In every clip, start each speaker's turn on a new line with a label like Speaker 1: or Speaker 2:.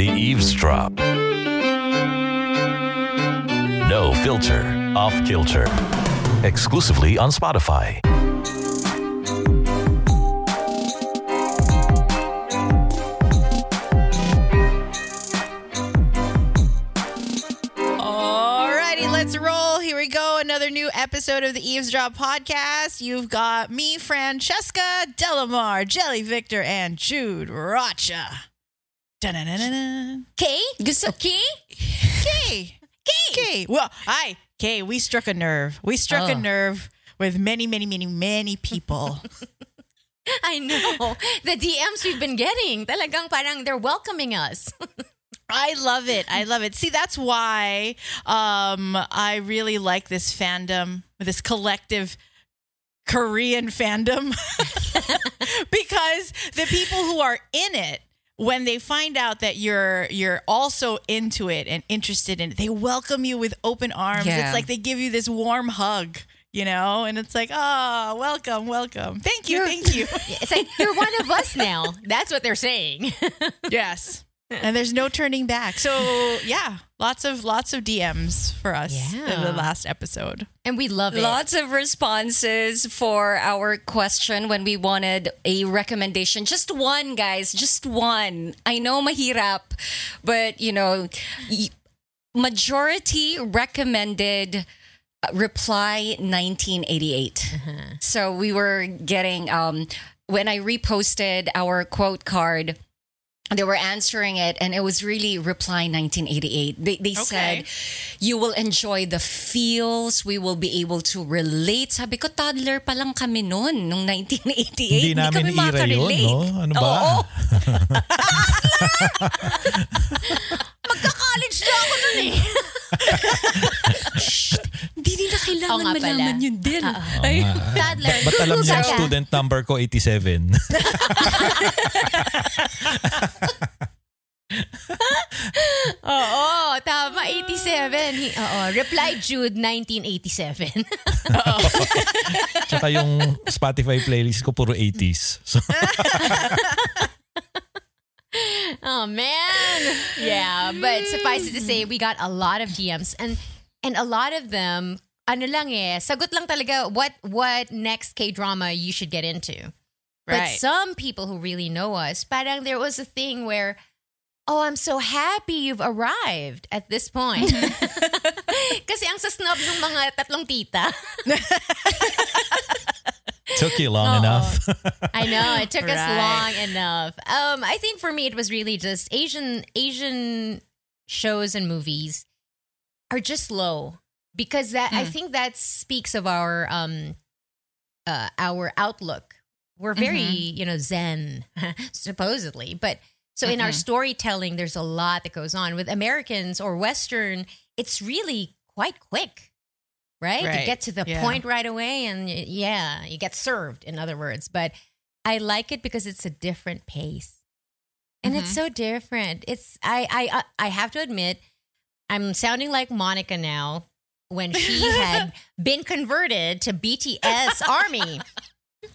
Speaker 1: The Eavesdrop. No filter, off kilter. Exclusively on Spotify.
Speaker 2: Alrighty, let's roll. Here we go. Another new episode of the Eavesdrop podcast. You've got me, Francesca Delamar, Jelly Victor, and Jude Rocha. Dun-dun-dun-dun-dun.
Speaker 3: Kay? Gusto Kay?
Speaker 2: Kay. Kay. Kay. Well, hi. Kay, we struck a nerve. We struck a
Speaker 3: Oh.
Speaker 2: nerve with many, many, many, many people.
Speaker 3: I know. The DMs we've been getting, talagang parang they're welcoming us.
Speaker 2: I love it. I love it. See, that's why um, I really like this fandom, this collective Korean fandom, because the people who are in it, when they find out that you're you're also into it and interested in it, they welcome you with open arms.
Speaker 3: Yeah.
Speaker 2: It's like they give you this warm hug, you know, and it's like, oh, welcome, welcome, thank you,
Speaker 3: You're-
Speaker 2: thank you.
Speaker 3: it's like you're one of us now. That's what they're saying.
Speaker 2: Yes. And there's no turning back. So yeah, lots of lots of DMs for us in the last episode.
Speaker 3: and we love it.
Speaker 4: Lots of responses for our question when we wanted a recommendation. Just one, guys. Just one. I know mahirap, but you know, majority recommended uh, reply 1988. So we were getting um when I reposted our quote card they were answering it and it was really reply 1988 they, they said you will enjoy the feels we will be able to relate sabi ko toddler pa lang kami noon nung 1988
Speaker 5: Hindi namin
Speaker 4: kami
Speaker 5: era yun, no? Ano ba?
Speaker 4: Oo.
Speaker 3: Magka-college na ako nun eh.
Speaker 4: hindi nila kailangan
Speaker 3: Oo nga pala.
Speaker 4: malaman yun din
Speaker 5: Oo
Speaker 4: Ay.
Speaker 3: Toddler.
Speaker 5: Ba't alam niya student number ko 87?
Speaker 3: Oo, tama. 87. He- Oo, reply Jude 1987.
Speaker 5: Tsaka yung Spotify playlist ko puro 80s. So,
Speaker 3: Oh man. Yeah, but suffice it to say we got a lot of DMs and and a lot of them ano lang eh, sagot lang talaga what what next K-drama you should get into. But some people who really know us, parang there was a thing where Oh, I'm so happy you've arrived at this point. Kasi ang sasnob ng mga tatlong tita.
Speaker 5: took you long enough.
Speaker 3: I know it took us long enough. Um, I think for me it was really just Asian Asian shows and movies are just low because that I think that speaks of our um uh our outlook. We're very mm-hmm. you know zen supposedly, but so in our mm-hmm. storytelling, there's a lot that goes on with Americans or Western. It's really quite quick. Right? You get to the
Speaker 2: Yeah.
Speaker 3: point right away and yeah, you get served in other words. But I like it because it's a different pace. And it's
Speaker 2: Mm-hmm.
Speaker 3: so different. It's I I uh, I have to admit I'm sounding like Monica now when she had been converted to BTS army.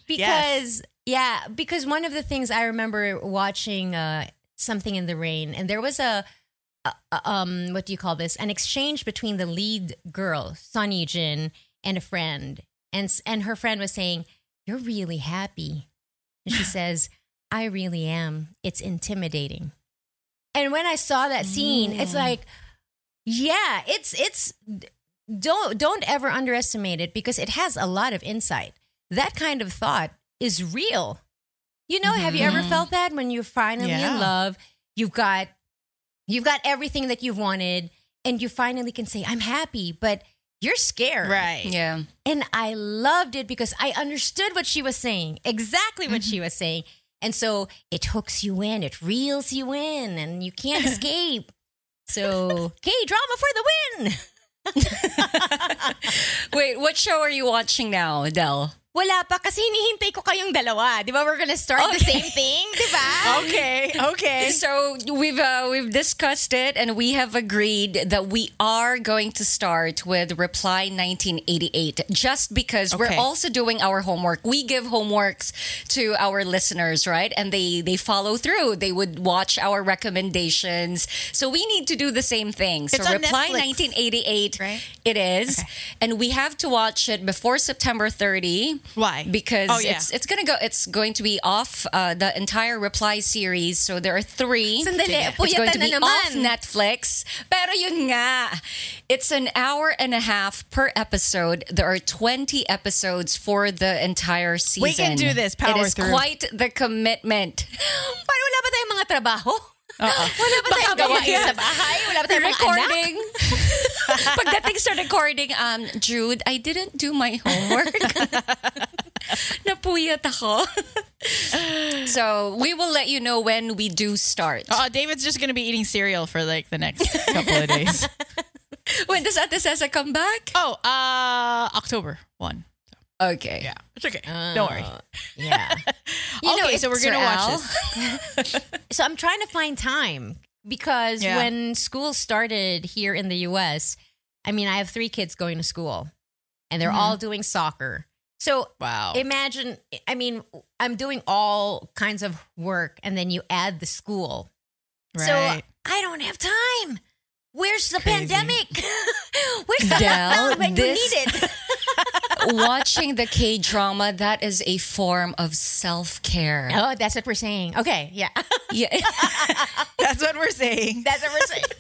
Speaker 3: Because yeah, because one of the things I remember watching uh something in the rain and there was a uh, um what do you call this? An exchange between the lead girl Son Jin and a friend. And and her friend was saying you're really happy. And she says I really am. It's intimidating. And when I saw that scene it's like yeah it's it's don't don't ever underestimate it because it has a lot of insight that kind of thought is real you know have you ever mm-hmm. felt that when you're finally
Speaker 2: Yeah.
Speaker 3: in love you've got You've got everything that you've wanted, and you finally can say, I'm happy, but you're scared.
Speaker 2: Right.
Speaker 4: Yeah.
Speaker 3: And I loved it because I understood what she was saying, exactly what she mm-hmm. was saying. And so it hooks you in, it reels you in, and you can't escape. So, K drama for the win.
Speaker 4: Wait, what show are you watching now, Del?
Speaker 3: Wala pa kasi hinihintay ko kayong dalawa. Di ba we're gonna start the same thing? Di ba?
Speaker 2: Okay. Okay.
Speaker 4: So we've uh, we've discussed it and we have agreed that we are going to start with Reply 1988 just because we're also doing our homework. We give homeworks to our listeners, right? And they they follow through. They would watch our recommendations. So we need to do the same thing. So
Speaker 2: It's
Speaker 4: Reply
Speaker 2: Netflix,
Speaker 4: 1988
Speaker 2: right?
Speaker 4: it is. And we have to watch it before September 30.
Speaker 2: Why?
Speaker 4: Because
Speaker 2: Oh, yeah.
Speaker 4: it's it's gonna go it's going to be off uh, the entire reply series. So there are three.
Speaker 3: Sandali,
Speaker 4: It's going to be
Speaker 3: na naman.
Speaker 4: off Netflix. Pero yun nga, it's an hour and a half per episode. There are 20 episodes for the entire season.
Speaker 2: We can do this.
Speaker 4: It
Speaker 2: Power
Speaker 4: is
Speaker 2: through.
Speaker 4: quite the commitment.
Speaker 3: Paano wala ba tayong mga trabaho?
Speaker 2: Uh-uh.
Speaker 3: Wala ba tayong gawain
Speaker 4: mamaya.
Speaker 3: sa bahay? Wala ba tayong mga anak?
Speaker 4: recording. Pagdating sa recording, um, Jude, I didn't do my homework. Napuyat ako. so we will let you know when we do start.
Speaker 2: Oh, David's just gonna be eating cereal for like the next couple of days.
Speaker 4: When does Ate Cesa come back?
Speaker 2: Oh, uh, October one.
Speaker 4: Okay.
Speaker 2: Yeah, it's okay. Don't worry.
Speaker 3: Oh, yeah. You know,
Speaker 2: okay, so we're gonna watch this.
Speaker 3: So I'm trying to find time because
Speaker 2: Yeah.
Speaker 3: when school started here in the US, I mean, I have three kids going to school and they're all mm-hmm. doing soccer. So
Speaker 2: Wow.
Speaker 3: imagine, I mean, I'm doing all kinds of work and then you add the school.
Speaker 2: Right.
Speaker 3: So I don't have time. Where's the
Speaker 2: Crazy.
Speaker 3: pandemic? Where's the
Speaker 4: Del,
Speaker 3: when
Speaker 4: this-
Speaker 3: you need it?
Speaker 4: Watching the K drama, that is a form of self care.
Speaker 3: oh, that's what we're saying. Okay, yeah.
Speaker 4: Yeah.
Speaker 2: That's what we're saying.
Speaker 3: that's what we're saying.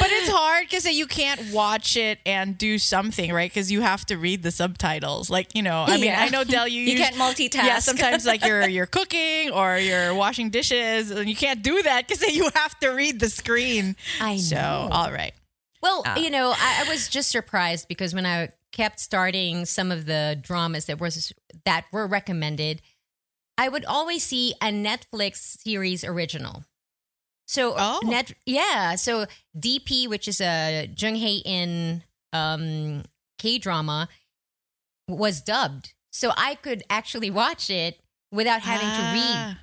Speaker 2: But it's hard because you can't watch it and do something, right? Because you have to read the subtitles. Like, you know, I mean,
Speaker 4: Yeah.
Speaker 2: I know Del, you
Speaker 4: You
Speaker 2: use-
Speaker 4: can't multitask.
Speaker 2: Yeah, sometimes like you're you're cooking or you're washing dishes, and you can't do that because you have to read the screen.
Speaker 3: I
Speaker 2: So,
Speaker 3: know.
Speaker 2: all right.
Speaker 3: Well,
Speaker 2: Ah.
Speaker 3: you know, I, I was just surprised because when I kept starting some of the dramas that was that were recommended, I would always see a Netflix series original. So
Speaker 2: Oh.
Speaker 3: net yeah, so DP, which is a Jung Hae In um, K drama, was dubbed, so I could actually watch it without having to read.
Speaker 2: Ah,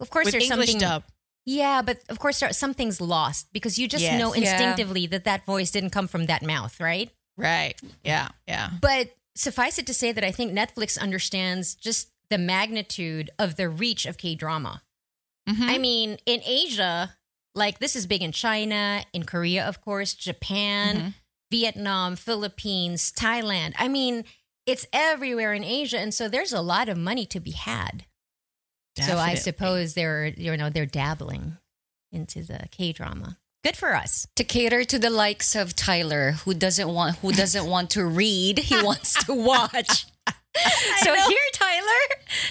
Speaker 3: Of course,
Speaker 2: with
Speaker 3: there's
Speaker 2: English
Speaker 3: something
Speaker 2: dub.
Speaker 3: yeah, but of course, there, something's lost because you just
Speaker 2: Yes.
Speaker 3: know
Speaker 4: Yeah.
Speaker 3: instinctively that that voice didn't come from that mouth, right?
Speaker 2: Right. Yeah. Yeah.
Speaker 3: But suffice it to say that I think Netflix understands just the magnitude of the reach of K drama.
Speaker 2: Mhm.
Speaker 3: I mean, in Asia, like this is big in China, in Korea, of course, Japan,
Speaker 2: Mm-hmm.
Speaker 3: Vietnam, Philippines, Thailand. I mean, it's everywhere in Asia, and so there's a lot of money to be had. So I suppose they're you know they're dabbling into the K drama. Good for us.
Speaker 4: to cater to the likes of Tyler, who doesn't want who doesn't want to read, he wants to watch. so here, Tyler,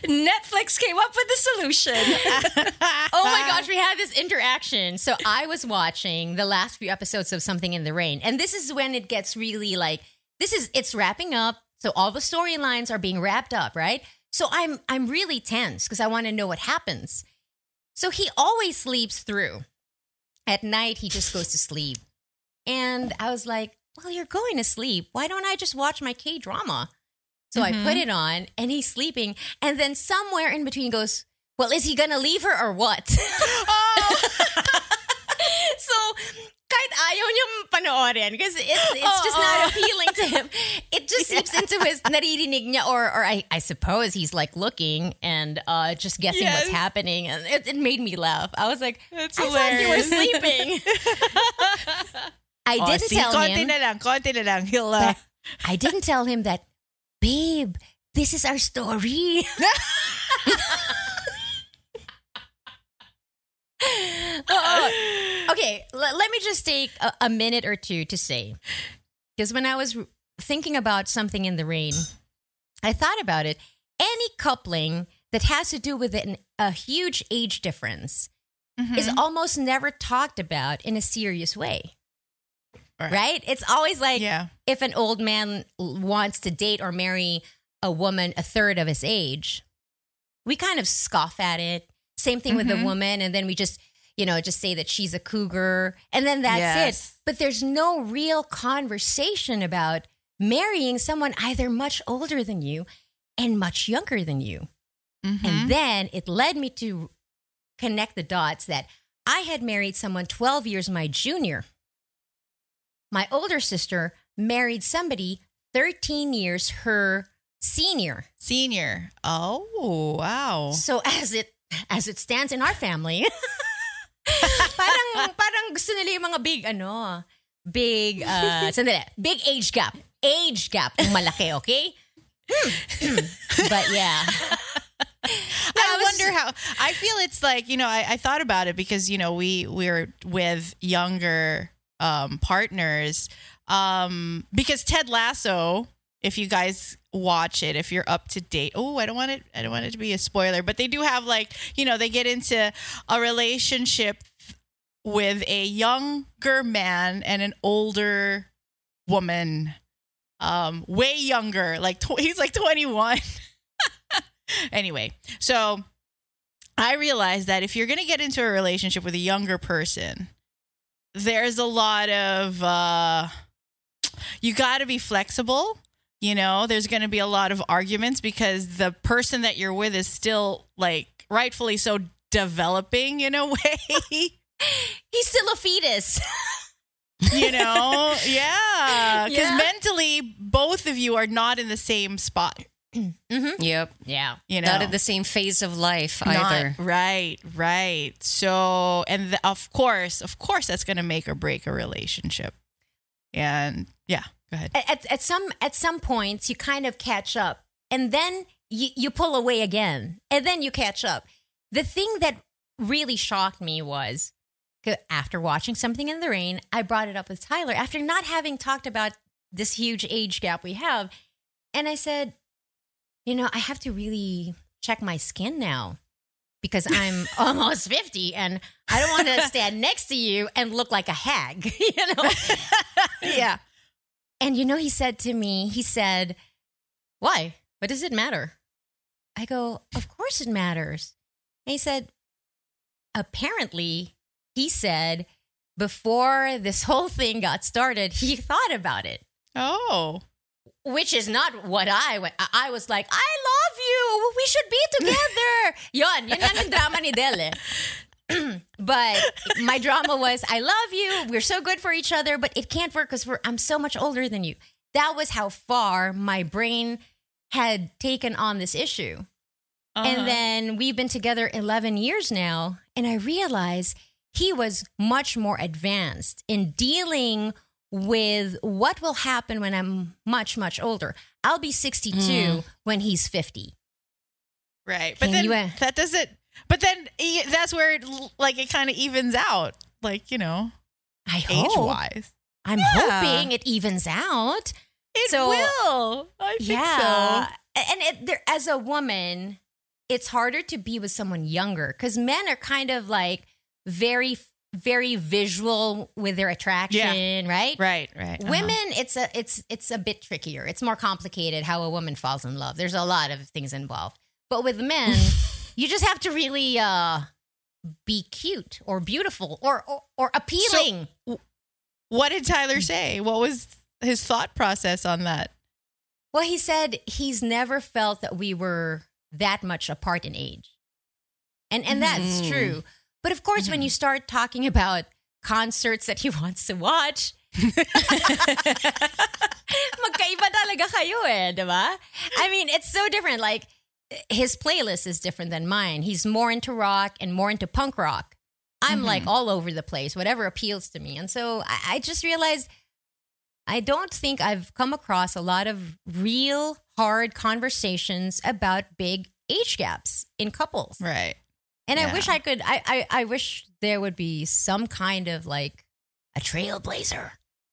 Speaker 4: Netflix came up with the solution.
Speaker 3: Oh my gosh, we had this interaction. So I was watching the last few episodes of Something in the Rain, and this is when it gets really like this is it's wrapping up. So all the storylines are being wrapped up, right? So I'm I'm really tense because I want to know what happens. So he always sleeps through. At night, he just goes to sleep. And I was like, well, you're going to sleep. Why don't I just watch my K drama? So I put mm-hmm. it on and he's sleeping. And then somewhere in between he goes, Well, is he gonna leave her or what? Oh. so kahit ayaw niyang panoorin because it's, it's just not appealing to him. It just seeps into his naririnig niya or, or I, I suppose he's like looking and uh, just guessing what's happening. And it, it made me laugh. I was like,
Speaker 2: That's
Speaker 3: I thought you were sleeping. I
Speaker 2: Oh,
Speaker 3: didn't
Speaker 2: see,
Speaker 3: tell him.
Speaker 2: na lang, konti na lang. He'll, uh,
Speaker 3: I didn't tell him that, babe, this is our story. Oh, okay, l- let me just take a, a minute or two to say. Because when I was r- thinking about something in the rain, I thought about it. Any coupling that has to do with an, a huge age difference mm-hmm. is almost never talked about in a serious way.
Speaker 2: Right.
Speaker 3: Right? It's always like
Speaker 2: yeah.
Speaker 3: if an old man l- wants to date or marry a woman a third of his age, we kind of scoff at it. Same thing with the woman, and then we just, you know, just say that she's a cougar, and then that's
Speaker 2: Yes.
Speaker 3: it. But there's no real conversation about marrying someone either much older than you and much younger than you.
Speaker 2: Mm-hmm.
Speaker 3: And then it led me to connect the dots that I had married someone 12 years my junior. My older sister married somebody 13 years her senior.
Speaker 2: Senior. Oh, wow.
Speaker 3: So as it as it stands in our family, parang parang gusto nila yung mga big ano, big uh sandali, big age gap. Age gap yung malaki, okay? but yeah.
Speaker 2: I wonder how. I feel it's like you know. I, I thought about it because you know we we're with younger um, partners. Um, because Ted Lasso, if you guys watch it, if you're up to date. Oh, I don't want it. I don't want it to be a spoiler, but they do have like you know they get into a relationship with a younger man and an older woman. Um, way younger. Like tw- he's like 21. anyway, so I realized that if you're going to get into a relationship with a younger person, there's a lot of uh you got to be flexible. You know, there's going to be a lot of arguments because the person that you're with is still like rightfully so developing in a way.
Speaker 3: He's still a fetus.
Speaker 2: you know, yeah, because
Speaker 3: Yeah.
Speaker 2: mentally both of you are not in the same spot. Mm-hmm.
Speaker 4: Yep.
Speaker 3: Yeah.
Speaker 2: You know,
Speaker 4: Not in the same phase of life
Speaker 2: Not-
Speaker 4: either.
Speaker 2: right, right. So, and the, of course, of course, that's going to make or break a relationship. And yeah, go ahead.
Speaker 3: At, at, some at some points you kind of catch up and then you, you pull away again and then you catch up. The thing that really shocked me was after watching something in the rain, I brought it up with Tyler after not having talked about this huge age gap we have. And I said, you know, I have to really check my skin now because I'm almost 50 and I don't want to stand next to you and look like a hag, you know?
Speaker 2: yeah.
Speaker 3: And you know, he said to me, he said, Why? What does it matter? I go, Of course it matters. And he said, Apparently, he said, before this whole thing got started, he thought about it,
Speaker 2: Oh,
Speaker 3: which is not what I went. I was like, I love you. We should be together. Yon, yun lang yung drama ni Del eh. but my drama was, I love you. We're so good for each other, but it can't work because I'm so much older than you. That was how far my brain had taken on this issue.
Speaker 2: Uh-huh.
Speaker 3: And then we've been together 11 years now. And I realized he was much more advanced in dealing with what will happen when I'm much, much older. I'll be 62 when he's 50.
Speaker 2: right. But
Speaker 3: Can
Speaker 2: then
Speaker 3: you, uh,
Speaker 2: that doesn't. But then that's where it like it kind of evens out, like you know,
Speaker 3: I
Speaker 2: age
Speaker 3: hope.
Speaker 2: wise.
Speaker 3: I'm
Speaker 2: Yeah.
Speaker 3: hoping it evens out.
Speaker 2: It
Speaker 3: So-
Speaker 2: will. I think
Speaker 3: yeah.
Speaker 2: so.
Speaker 3: And it, there, as a woman, it's harder to be with someone younger because men are kind of like very, very visual with their attraction, right?
Speaker 2: Right. Right. uh-huh.
Speaker 3: Women, it's a it's it's a bit trickier. It's more complicated how a woman falls in love. There's a lot of things involved. But with men, you just have to really uh be cute or beautiful or or, or appealing.
Speaker 2: What did Tyler say? What was his thought process on that?
Speaker 3: Well, he said he's never felt that we were that much apart in age. And and that's
Speaker 4: Mhm.
Speaker 3: true. But of course when you start talking about concerts that he wants to watch, magkaiba talaga kayo eh, di ba? I mean, it's so different. Like his playlist is different than mine. He's more into rock and more into punk rock. I'm like mm-hmm. all over the place, whatever appeals to me. And so I, I just realized I don't think I've come across a lot of real hard conversations about big age gaps in couples.
Speaker 2: Right.
Speaker 3: And I wish I could I, I I wish there would be some kind of like a trailblazer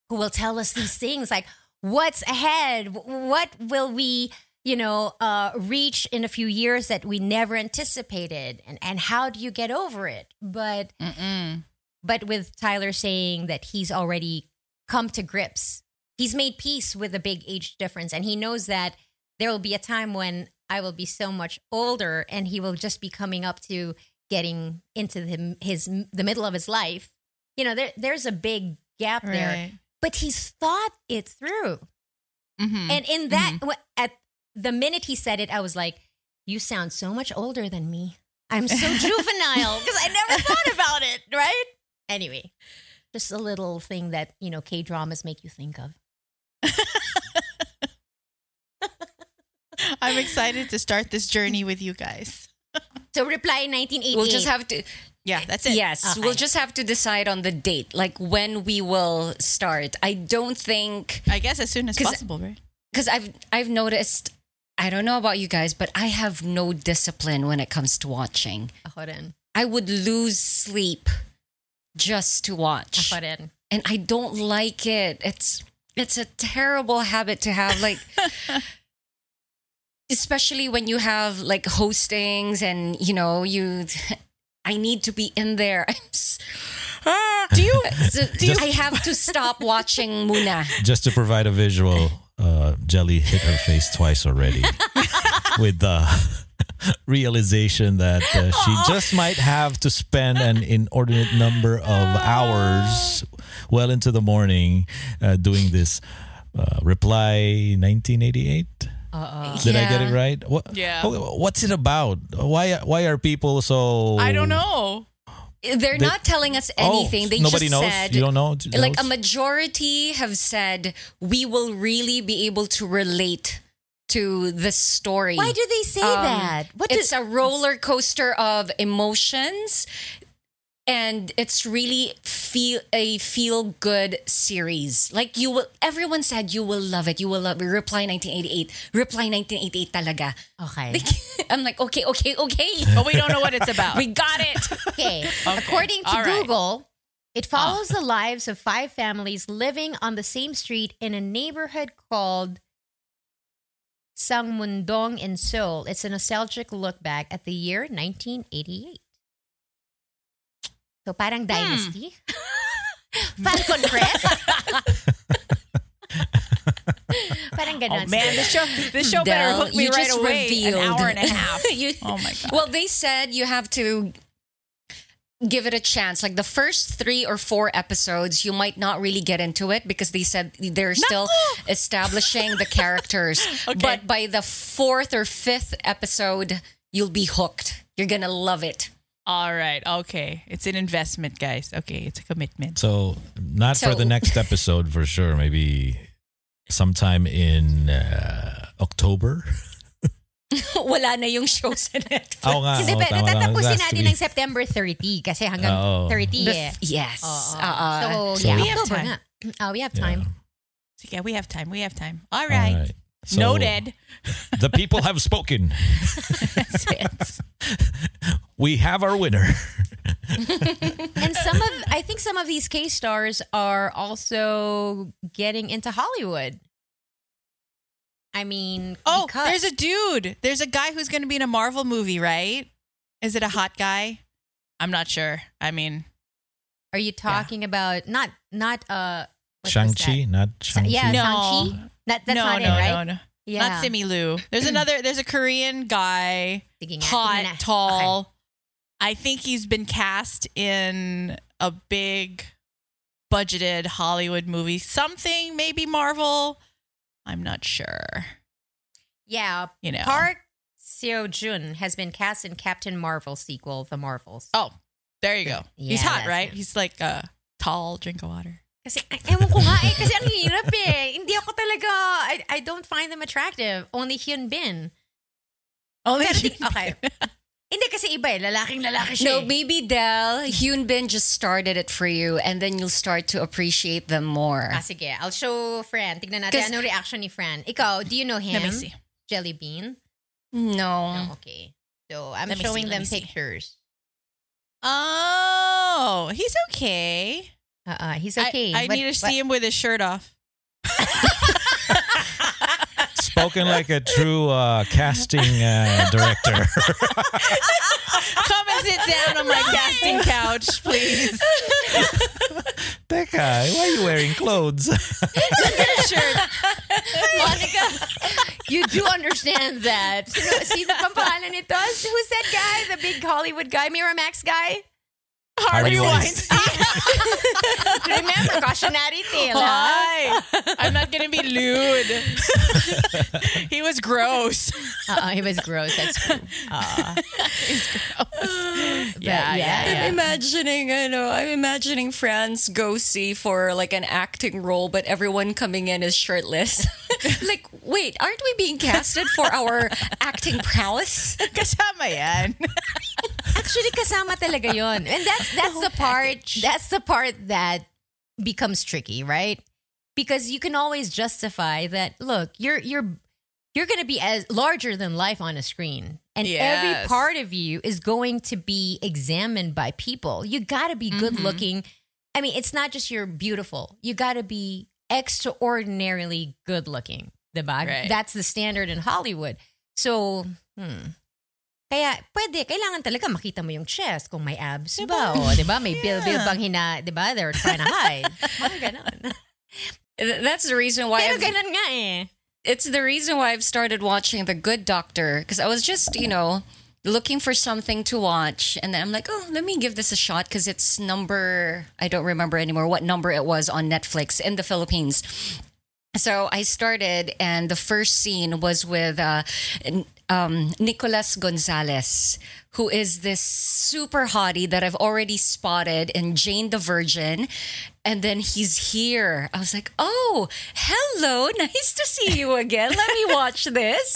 Speaker 3: who will tell us these things like what's ahead what will we you know uh reach in a few years that we never anticipated and and how do you get over it? But
Speaker 2: Mm-mm.
Speaker 3: but with Tyler saying that he's already come to grips he's made peace with the big age difference and he knows that there will be a time when I will be so much older and he will just be coming up to getting into the, his the middle of his life. You know there there's a big gap there. But he's thought it through.
Speaker 2: Mhm.
Speaker 3: and in that wh- at the minute he said it I was like you sound so much older than me I'm so juvenile because I never thought about it right anyway just a little thing that you know K dramas make you think of
Speaker 2: I'm excited to start this journey with you guys.
Speaker 3: so reply 1988
Speaker 4: We'll just have to.
Speaker 2: Yeah, that's it.
Speaker 4: Yes,
Speaker 3: Okay.
Speaker 4: we'll just have to decide on the date, like when we will start. I don't think
Speaker 2: I guess as soon as possible, right?
Speaker 4: because I've I've noticed. I don't know about you guys, but I have no discipline when it comes to watching.
Speaker 3: Ako rin.
Speaker 4: I would lose sleep just to watch,
Speaker 3: Ako rin.
Speaker 4: and I don't like it. It's it's a terrible habit to have, like. Especially when you have like hostings and you know you, I need to be in there. I'm s- Ah, do you? do you? I have to stop watching Muna.
Speaker 5: Just to provide a visual, uh, Jelly hit her face twice already with the realization that uh, she just might have to spend an inordinate number of hours well into the morning uh, doing this uh, reply 1988 did i get it right? What,
Speaker 2: Yeah.
Speaker 5: what's it about? Why why are people so
Speaker 2: I don't know.
Speaker 4: They're
Speaker 5: They-
Speaker 4: not telling us
Speaker 5: Oh,
Speaker 4: anything. they
Speaker 5: nobody
Speaker 4: just
Speaker 5: knows?
Speaker 4: said
Speaker 5: You don't know?
Speaker 4: Like a majority have said we will really be able to relate to the story.
Speaker 3: Why do they say
Speaker 4: Um,
Speaker 3: that? What
Speaker 4: it's
Speaker 3: do-
Speaker 4: a roller coaster of emotions and it's really feel a feel good series. Like you will everyone said you will love it. You will love. Reply 1988. Reply 1988 talaga.
Speaker 3: Okay.
Speaker 4: I'm like, okay, okay, okay.
Speaker 2: But we don't know what it's about.
Speaker 4: we got it.
Speaker 3: Okay. According to
Speaker 2: All right.
Speaker 3: Google, it ah. follows the lives of five families living on the same street in a neighborhood called Sangmundong in Seoul. It's a nostalgic look back at the year 1988. So parang hmm. dynasty. Falcon Crest. parang ganon.
Speaker 2: Oh man, this show this show better hook me right away.
Speaker 4: revealed.
Speaker 2: An hour and a half.
Speaker 4: You-
Speaker 2: oh my god.
Speaker 4: Well, they said you have to give it a chance. Like the first three or four episodes, you might not really get into it because they said they're still establishing the characters.
Speaker 2: Okay.
Speaker 4: But by the fourth or fifth episode, you'll be hooked. You're gonna love it.
Speaker 2: All right. Okay. It's an investment, guys. Okay, it's a commitment.
Speaker 5: So not for the next episode for sure. Maybe sometime in uh, October.
Speaker 4: Wala na yung show sa Netflix.
Speaker 5: Oo nga.
Speaker 3: Hindi,
Speaker 5: oo,
Speaker 3: pero
Speaker 5: tama lang. It
Speaker 3: tatapusin
Speaker 5: has to
Speaker 3: natin
Speaker 5: be-
Speaker 3: ng September 30 kasi hanggang
Speaker 5: Oo.
Speaker 3: 30
Speaker 4: The-
Speaker 3: eh.
Speaker 4: yes.
Speaker 3: Oo.
Speaker 4: Uh-uh.
Speaker 3: so,
Speaker 5: So-
Speaker 3: yeah,
Speaker 5: We
Speaker 2: have
Speaker 3: October
Speaker 2: time.
Speaker 3: nga. Oh, we have
Speaker 5: Yeah.
Speaker 3: time.
Speaker 2: So, yeah, we have time. We have time. All
Speaker 5: All
Speaker 2: right.
Speaker 5: right. So,
Speaker 2: Noted.
Speaker 5: The people have spoken.
Speaker 2: That's it.
Speaker 5: We have our winner.
Speaker 3: and some of I think some of these K stars are also getting into Hollywood. I mean,
Speaker 2: Oh,
Speaker 3: because-
Speaker 2: there's a dude. There's a guy who's going to be in a Marvel movie, right? Is it a hot guy? I'm not sure. I mean,
Speaker 3: are you talking about not not uh
Speaker 5: Shang Chi, not Shang Chi.
Speaker 3: yeah,
Speaker 2: No.
Speaker 3: Shang-Chi? That, that's
Speaker 2: no,
Speaker 3: not
Speaker 2: no,
Speaker 3: it, right?
Speaker 2: no, no.
Speaker 3: Yeah.
Speaker 2: Not Simu Liu. There's another. There's a Korean guy, hot,
Speaker 3: tingnan na.
Speaker 2: I think he's been cast in a big, budgeted Hollywood movie. Something maybe Marvel. I'm not sure.
Speaker 3: Yeah,
Speaker 2: You know.
Speaker 3: Park Seo Joon has been cast in Captain Marvel sequel, The Marvels.
Speaker 2: Oh, there you go. He's hot, right?
Speaker 3: him.
Speaker 2: He's like a tall drink of water.
Speaker 3: Kasi, ay, ewan ko nga eh, kasi ang hirap eh. Hindi ako talaga, I, I don't find them attractive. Only Hyun Bin.
Speaker 2: Only
Speaker 3: Pero
Speaker 2: Hyun
Speaker 3: okay. Hindi kasi iba eh, lalaking lalaki siya
Speaker 4: No,
Speaker 3: eh.
Speaker 4: maybe Del, Hyun Bin just started it for you and then you'll start to appreciate them more.
Speaker 3: Ah, sige. I'll show Fran. Tignan natin
Speaker 4: 'Cause-
Speaker 3: ano reaction ni Fran. Ikaw, do you know him?
Speaker 2: Let me see.
Speaker 3: Jelly Bean?
Speaker 4: No.
Speaker 3: No, okay. So, I'm
Speaker 2: Let me see,
Speaker 3: showing them pictures.
Speaker 2: Oh, he's okay.
Speaker 3: Uh-uh, he's
Speaker 2: I-
Speaker 3: okay.
Speaker 2: I,
Speaker 3: But-
Speaker 2: need to
Speaker 3: but-
Speaker 2: see him with his shirt off.
Speaker 5: Spoken like a true uh, casting uh, director.
Speaker 2: Come and sit down on my casting couch, please.
Speaker 5: Teka, why are you wearing clothes?
Speaker 2: It's a shirt.
Speaker 3: Monica, you do understand that. Sino, sino pang pangalan nito? Who's that guy? The big Hollywood guy? Miramax guy?
Speaker 2: Harvey
Speaker 5: Harvey
Speaker 2: Weinstein.
Speaker 3: Remember, cautionary tale.
Speaker 2: Hi. I'm not gonna be lewd. he was gross.
Speaker 3: Uh-uh, he was gross. That's true. Uh,
Speaker 2: Yeah,
Speaker 3: yeah,
Speaker 2: yeah,
Speaker 4: I'm imagining, I know, I'm imagining Franz go see for like an acting role, but everyone coming in is shirtless. like, wait, aren't we being casted for our acting prowess?
Speaker 2: Kasama yan.
Speaker 3: Actually, kasama talaga yon. And that's that's the part that's the part that becomes tricky, right? Because you can always justify that look, you're you're you're going to be as larger than life on a screen. And every part of you is going to be examined by people. You got to be good mm-hmm. looking. I mean, it's not just you're beautiful. You got to be extraordinarily good looking. Diba?
Speaker 2: Right.
Speaker 3: That's the standard in Hollywood. So, hmm. Kaya pwede, kailangan talaga makita mo yung chest kung may abs ba. O, di ba? May bill-bill bang hina, di ba? They're trying to hide. Mga ganon.
Speaker 4: That's the reason why
Speaker 3: Pero
Speaker 4: I've-
Speaker 3: nga eh.
Speaker 4: it's the reason why I've started watching The Good Doctor because I was just, you know, looking for something to watch. And then I'm like, oh, let me give this a shot because it's number, I don't remember anymore what number it was on Netflix in the Philippines. So I started, and the first scene was with uh, um, Nicholas Gonzalez, who is this super hottie that I've already spotted in Jane the Virgin. And then he's here. I was like, oh, hello. Nice to see you again. Let me watch this.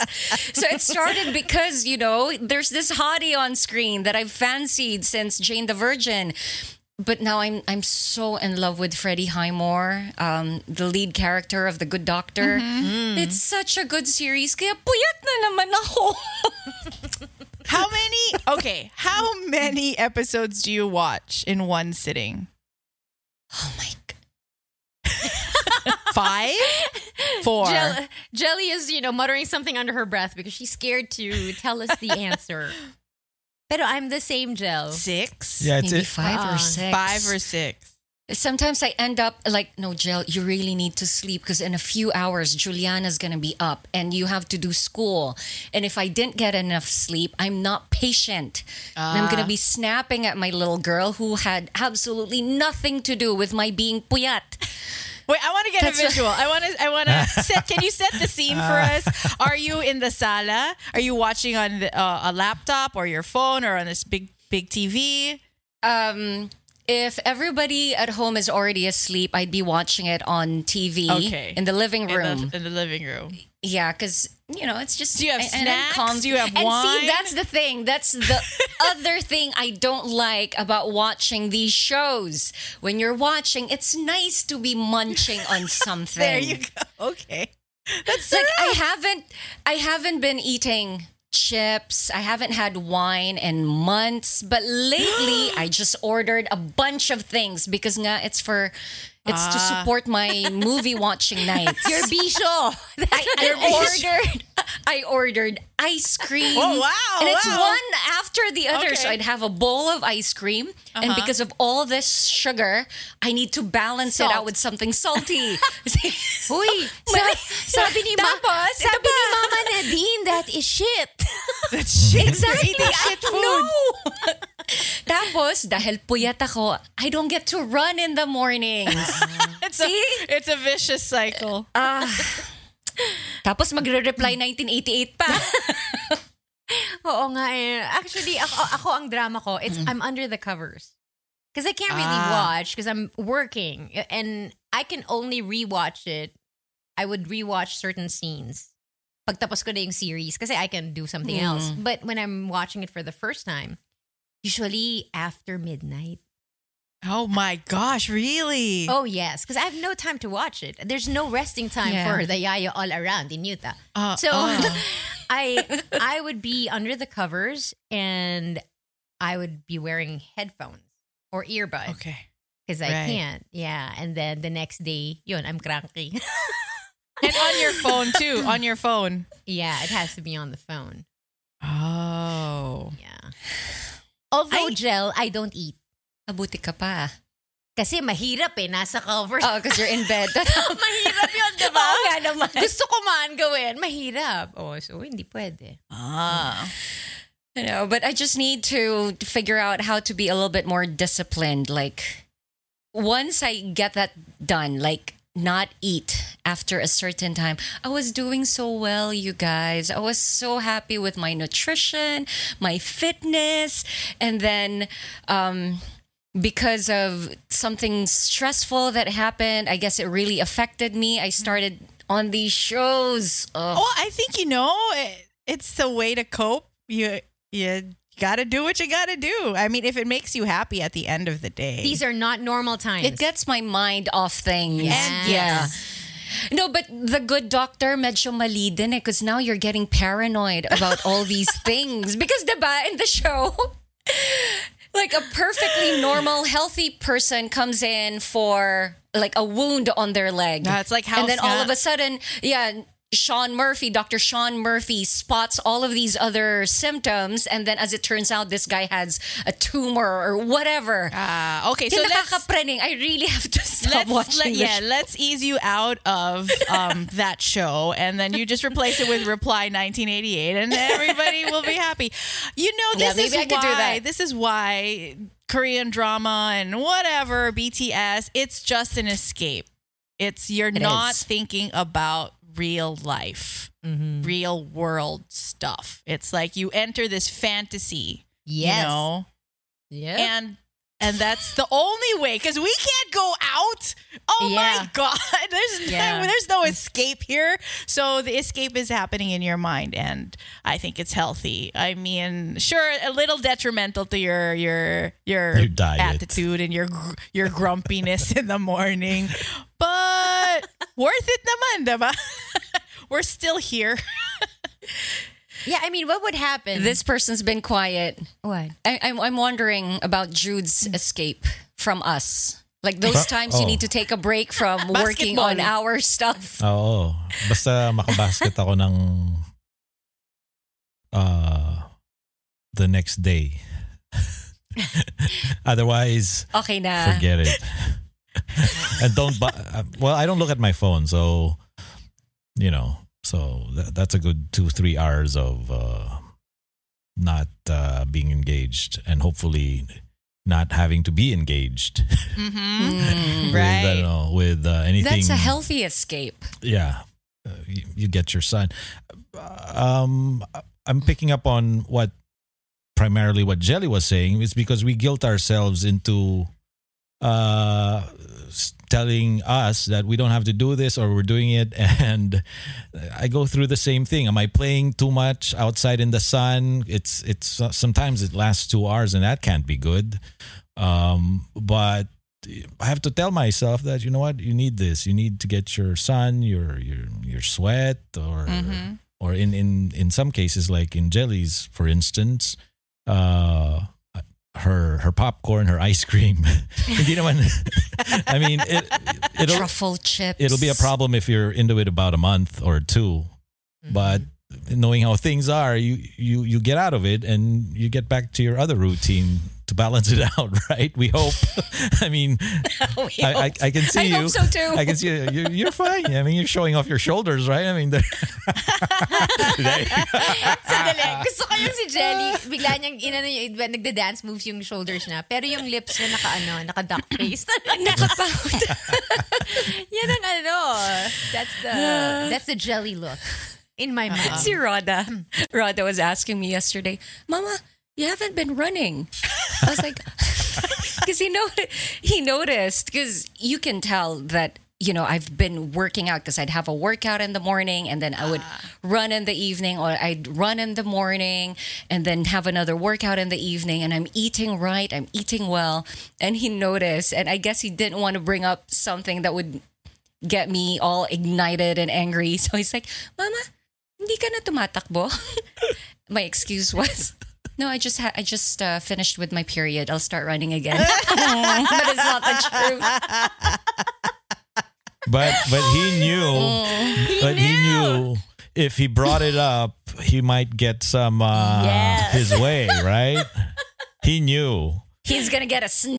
Speaker 4: so it started because, you know, there's this hottie on screen that I've fancied since Jane the Virgin. But now I'm I'm so in love with Freddie Highmore, um, the lead character of The Good Doctor. It's such a good series. Kaya puyat na naman ako.
Speaker 2: How many? Okay, how many episodes do you watch in one sitting?
Speaker 4: oh my god.
Speaker 2: Five, four.
Speaker 3: Jell- Jelly is, you know, muttering something under her breath because she's scared to tell us the answer. Pero I'm the same, Jell.
Speaker 2: Six.
Speaker 5: yeah, it's
Speaker 4: Maybe
Speaker 5: it.
Speaker 4: five
Speaker 3: Ah,
Speaker 4: or six.
Speaker 2: Five or six.
Speaker 4: Sometimes I end up like, no, Jill, you really need to sleep because in a few hours, Juliana's going to be up and you have to do school. And if I didn't get enough sleep, I'm not patient. And I'm going to be snapping at my little girl who had absolutely nothing to do with my being puyat.
Speaker 2: Wait, I want to get
Speaker 4: That's
Speaker 2: a
Speaker 4: right.
Speaker 2: visual. I want to. I want to set. Can you set the scene for us? Are you in the sala? Are you watching on the, uh, a laptop or your phone or on this big big TV?
Speaker 4: Um, if everybody at home is already asleep, I'd be watching it on TV
Speaker 2: Okay.
Speaker 4: in the living
Speaker 2: In the-
Speaker 4: room.
Speaker 2: in the living room.
Speaker 4: Yeah, because you know it's just.
Speaker 2: Do you have
Speaker 4: and
Speaker 2: snacks? Do you have
Speaker 4: and
Speaker 2: wine?
Speaker 4: see, that's the thing. That's the other thing I don't like about watching these shows. When you're watching, it's nice to be munching on something.
Speaker 2: There you go. Okay. That's
Speaker 4: Like I haven't, I haven't been eating chips. I haven't had wine in months. But lately, I just ordered a bunch of things because nga it's for. It's to
Speaker 2: Ah.
Speaker 4: support my movie watching nights.
Speaker 3: Your bisho.
Speaker 4: I, I ordered I ordered ice cream.
Speaker 2: Oh, wow,
Speaker 4: And it's
Speaker 2: wow.
Speaker 4: one after the other. So I'd have a bowl of ice cream. And
Speaker 2: Uh-huh.
Speaker 4: because of all this sugar, I need to balance it out with something salty.
Speaker 3: Uy, sa- sabi ni, ma-
Speaker 4: Tapos,
Speaker 3: sabi ni. Mama Nadine, that is shit.
Speaker 2: That's shit.
Speaker 4: Exactly.
Speaker 2: Eating shit food.
Speaker 4: know. Tapos, dahil puyat ako, I don't get to run in the mornings.
Speaker 2: It's a, it's a vicious cycle.
Speaker 4: Ah, Tapos magre-reply 1988 pa.
Speaker 3: Oo nga eh. Actually, ako, ako ang drama ko, it's I'm under the covers. Because I can't really
Speaker 2: Ah.
Speaker 3: watch because I'm working. And I can only rewatch it. I would rewatch certain scenes. Pagtapos ko na yung series kasi I can do something else. But when I'm watching it for the first time, usually after midnight.
Speaker 2: Oh my gosh, really?
Speaker 3: Oh yes, because I have no time to watch it. There's no resting time
Speaker 4: Yeah.
Speaker 3: for the yayo all around in Utah.
Speaker 2: Uh,
Speaker 3: So
Speaker 2: uh.
Speaker 3: I I would be under the covers and I would be wearing headphones or earbuds
Speaker 2: okay.
Speaker 3: because I
Speaker 2: Right.
Speaker 3: can't. Yeah, and then the next day, yun, I'm cranky.
Speaker 2: And on your phone too. On your phone.
Speaker 3: yeah, it has to be on the phone.
Speaker 2: Oh.
Speaker 3: Yeah. Although
Speaker 2: I-
Speaker 3: gel, I don't eat.
Speaker 4: Mabuti ka pa.
Speaker 3: Kasi mahirap eh, nasa covers.
Speaker 4: Oh, because you're in bed.
Speaker 3: mahirap yun, di ba?
Speaker 4: Oo nga naman.
Speaker 3: Gusto ko man gawin, mahirap. Oh, so hindi pwede.
Speaker 2: Ah.
Speaker 4: You know, but I just need to figure out how to be a little bit more disciplined. Like, once I get that done, like, not eat after a certain time. I was doing so well, you guys. I was so happy with my nutrition, my fitness, and then um because of something stressful that happened, I guess it really affected me. I started on these shows. Ugh.
Speaker 2: Oh, I think you know it, it's the way to cope. You you got to do what you got to do. I mean, if it makes you happy at the end of the day.
Speaker 3: These are not normal times.
Speaker 4: It gets my mind off things.
Speaker 3: Yes.
Speaker 4: Yeah. No, but the good doctor medyo mali din eh because now you're getting paranoid about all these things. Because the diba, in the show, like a perfectly normal, healthy person comes in for like a wound on their leg.
Speaker 2: That's like how
Speaker 4: And then all of a sudden, yeah, Sean Murphy, Dr. Sean Murphy spots all of these other symptoms. And then as it turns out, this guy has a tumor or whatever.
Speaker 2: Ah, okay, so let's.
Speaker 4: I really have to stop
Speaker 2: let's
Speaker 4: watching
Speaker 2: let, yeah,
Speaker 4: show.
Speaker 2: let's ease you out of um, that show, and then you just replace it with Reply 1988, and everybody will be happy. You know,
Speaker 4: Yeah,
Speaker 2: this is
Speaker 4: I could do
Speaker 2: why this is why Korean drama and whatever BTS, it's just an escape. It's you're
Speaker 4: It
Speaker 2: not
Speaker 4: is.
Speaker 2: thinking about real life, mm-hmm. real world stuff. It's like you enter this fantasy,
Speaker 3: Yes.
Speaker 2: you know,
Speaker 3: Yeah.
Speaker 2: and and that's the only way because we can't go out. Oh my god, there's
Speaker 3: Yeah.
Speaker 2: no, there's no escape here. So the escape is happening in your mind, and I think it's healthy. I mean, sure, a little detrimental to your your your,
Speaker 5: Your diet.
Speaker 2: attitude and your your grumpiness in the morning, but worth it naman, diba? We're still here.
Speaker 3: yeah, I mean, what would happen?
Speaker 4: This person's been quiet.
Speaker 3: what?
Speaker 4: I, I'm, I'm wondering about Jude's escape from us. Like those
Speaker 5: Ba-
Speaker 4: times you
Speaker 5: oh.
Speaker 4: need to take a break from working on our stuff.
Speaker 5: Oo. Basta makabasket ako ng uh, the next day. Otherwise,
Speaker 4: Okay na.
Speaker 5: forget it. and don't bu- uh, well, I don't look at my phone, so you know, so that, that's a good two three hours of uh, not uh, being engaged, and hopefully not having to be engaged
Speaker 2: Mm-hmm.
Speaker 5: with,
Speaker 2: Right.
Speaker 5: I don't know, with uh, anything.
Speaker 4: That's a healthy escape.
Speaker 5: yeah uh, you, you get your son um i'm picking up on what primarily what jelly was saying is because we guilt ourselves into uh telling us that we don't have to do this or we're doing it. And i go through the same thing. Am i playing too much outside in the sun? It's it's uh, sometimes it lasts 2 hours and that can't be good. Um but I have to tell myself that you know what? You need this. You need to get your sun, your your your sweat, or
Speaker 2: Mhm.
Speaker 5: or in in in some cases like in jellies, for instance, uh, her her popcorn, her ice cream. you know, when I mean, it it'll
Speaker 4: Truffle chips.
Speaker 5: it'll be a problem if you're into it about a month or 2 mm-hmm. but knowing how things are, you you you get out of it and you get back to your other routine to balance it out, right? We hope. I mean, I, I, I can see
Speaker 4: I
Speaker 5: you.
Speaker 4: hope so too.
Speaker 5: I can see you. You're, you're fine. I mean, you're showing off your shoulders, right? I mean, the-
Speaker 3: Sandali. Gusto ko yung si Jelly, bigla niyang inano yung iba, nagda-dance moves yung shoulders niya. Pero yung lips niya naka ano, naka duck face.
Speaker 4: Nakapout.
Speaker 3: Yan ang ano. That's the that's the jelly look in my uh-huh. mouth.
Speaker 4: Si Rhoda. Rhoda was asking me yesterday, Mama, you haven't been running. I was like, because he, he noticed, because you can tell that, you know, I've been working out because I'd have a workout in the morning and then I would ah. run in the evening or I'd run in the morning and then have another workout in the evening and I'm eating right, I'm eating well. And he noticed, and I guess he didn't want to bring up something that would get me all ignited and angry. So he's like, Mama, hindi ka na tumatakbo? my excuse was, no, I just ha- I just uh, finished with my period. I'll start running again. but it's not the truth.
Speaker 5: but but he knew. but he knew if he brought it up, he might get some uh,
Speaker 3: Yes.
Speaker 5: his way, right? he knew.
Speaker 4: He's gonna get a sn-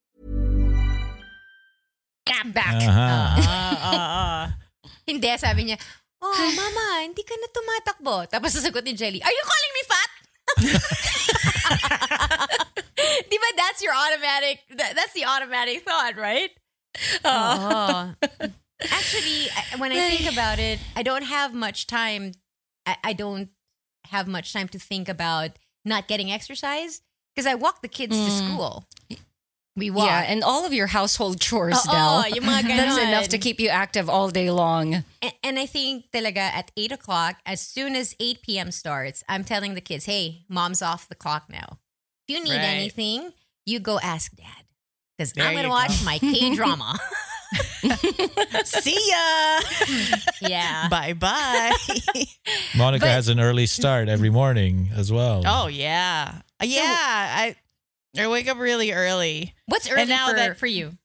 Speaker 3: Come back.
Speaker 5: Uh-huh.
Speaker 3: Uh, uh, uh, hindi, sabi niya, Oh, mama, hindi ka na tumatakbo. Tapos sasagot ni Jelly, Are you calling me fat? Di ba that's your automatic, that, that's the automatic thought, right? Oh. Actually, I- when I think about it, I don't have much time. I, I don't have much time to think about not getting exercise because I walk the kids to mm. school. We walk.
Speaker 4: Yeah, and all of your household chores,
Speaker 3: Oo,
Speaker 4: Del.
Speaker 3: yung mga
Speaker 4: That's enough to keep you active all day long.
Speaker 3: And, and I think talaga at 8 o'clock, as soon as 8 p.m. starts, I'm telling the kids, hey, mom's off the clock now. If you need
Speaker 2: Right.
Speaker 3: anything, you go ask dad. Because I'm going to watch
Speaker 2: go.
Speaker 3: my K drama.
Speaker 2: See ya.
Speaker 3: yeah.
Speaker 2: bye bye.
Speaker 5: Monica
Speaker 3: But-
Speaker 5: has an early start every morning as well.
Speaker 2: oh yeah, uh, yeah. I I wake up really early.
Speaker 3: What's early
Speaker 2: And now
Speaker 3: for,
Speaker 2: that-
Speaker 3: for you?